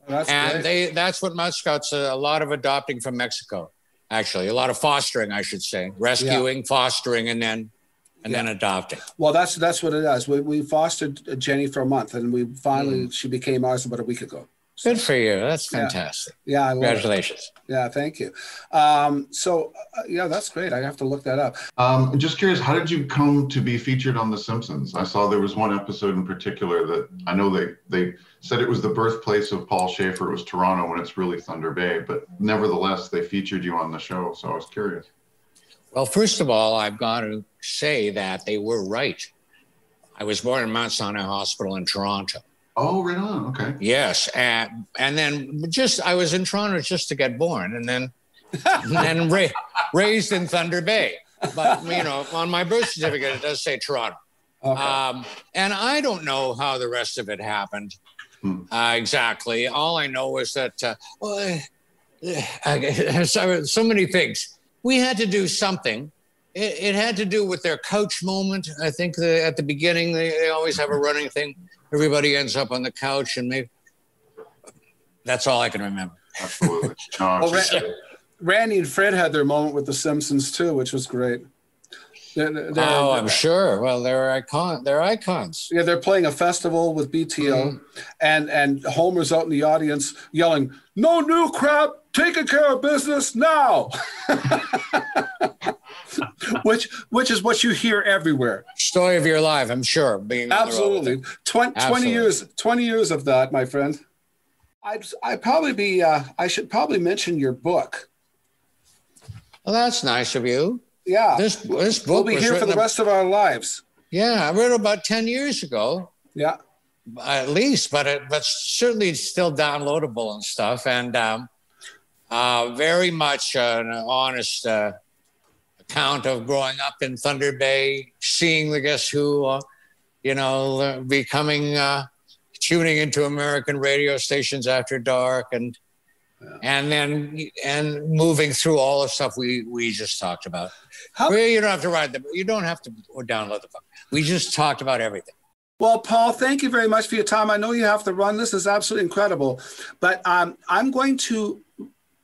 that's and great. they that's what uh, a lot of adopting from Mexico, actually. A lot of fostering, I should say. Rescuing, fostering, and then and then adopting. Well, that's that's what it is. We, we fostered Jenny for a month, and we finally Mm. she became ours about a week ago. Good for you. That's fantastic. Yeah, I love it. Congratulations. Yeah, thank you. Um, so uh, yeah, that's great. I have to look that up. Um, I'm just curious, how did you come to be featured on The Simpsons? I saw there was one episode in particular that I know they they said it was the birthplace of Paul Shaffer. It was Toronto when it's really Thunder Bay, but nevertheless they featured you on the show. So I was curious. Well, first of all, I've got to say that they were right. I was born in Mount Sinai Hospital in Toronto. Oh, right on. Okay. Yes, and and then just I was in Toronto just to get born, and then and then ra- raised in Thunder Bay. But you know, on my birth certificate it does say Toronto. Okay. Um, and I don't know how the rest of it happened Hmm. uh, exactly. All I know is that uh, well, uh, so, so many things. We had to do something. It, it had to do with their couch moment. I think the, at the beginning they, they always have a running thing. Everybody ends up on the couch, and maybe that's all I can remember. Absolutely. Well, Randy and Fred had their moment with The Simpsons too, which was great. They're, they're- oh, I'm sure. Well, they're icon. They're icons. Yeah, they're playing a festival with BTO, and and Homer's out in the audience yelling, "No new crap, taking care of business now," which which is what you hear everywhere. Story of your life, I'm sure. Being Absolutely, 20, 20 Absolutely. years, twenty years of that, my friend. I'd I'd probably be. Uh, I should probably mention your book. Well, that's nice of you. Yeah, This this book we'll be here for the ab- rest of our lives. Yeah, I read it about ten years ago, Yeah. at least, but it but certainly it's still downloadable and stuff, and um, uh, very much an honest uh, account of growing up in Thunder Bay, seeing the Guess Who, uh, you know, becoming uh, tuning into American radio stations after dark, and and then and moving through all the stuff we we just talked about. How- Well, you don't have to write the you don't have to download the book. We just talked about everything. Well, Paul, thank you very much for your time. I know you have to run. This is absolutely incredible, but um, I'm going to.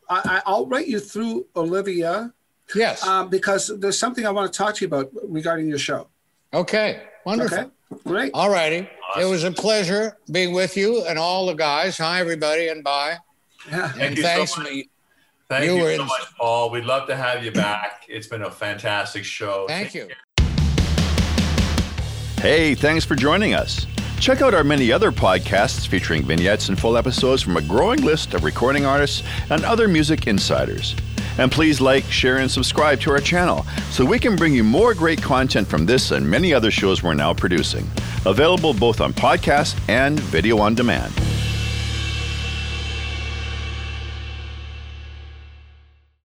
I, I- I'll write you through Olivia Yes. um, because there's something I want to talk to you about regarding your show. okay. Wonderful. Okay, great. All righty. It was a pleasure being with you and all the guys. Hi, everybody, and bye. Yeah. Thank and you thanks. so much. me- Thank You you, so much, Paul. We'd love to have you back. It's been a fantastic show. Thank Take you. care. Hey, thanks for joining us. Check out our many other podcasts featuring vignettes and full episodes from a growing list of recording artists and other music insiders. And please like, share, and subscribe to our channel so we can bring you more great content from this and many other shows we're now producing. Available both on podcast and video on demand.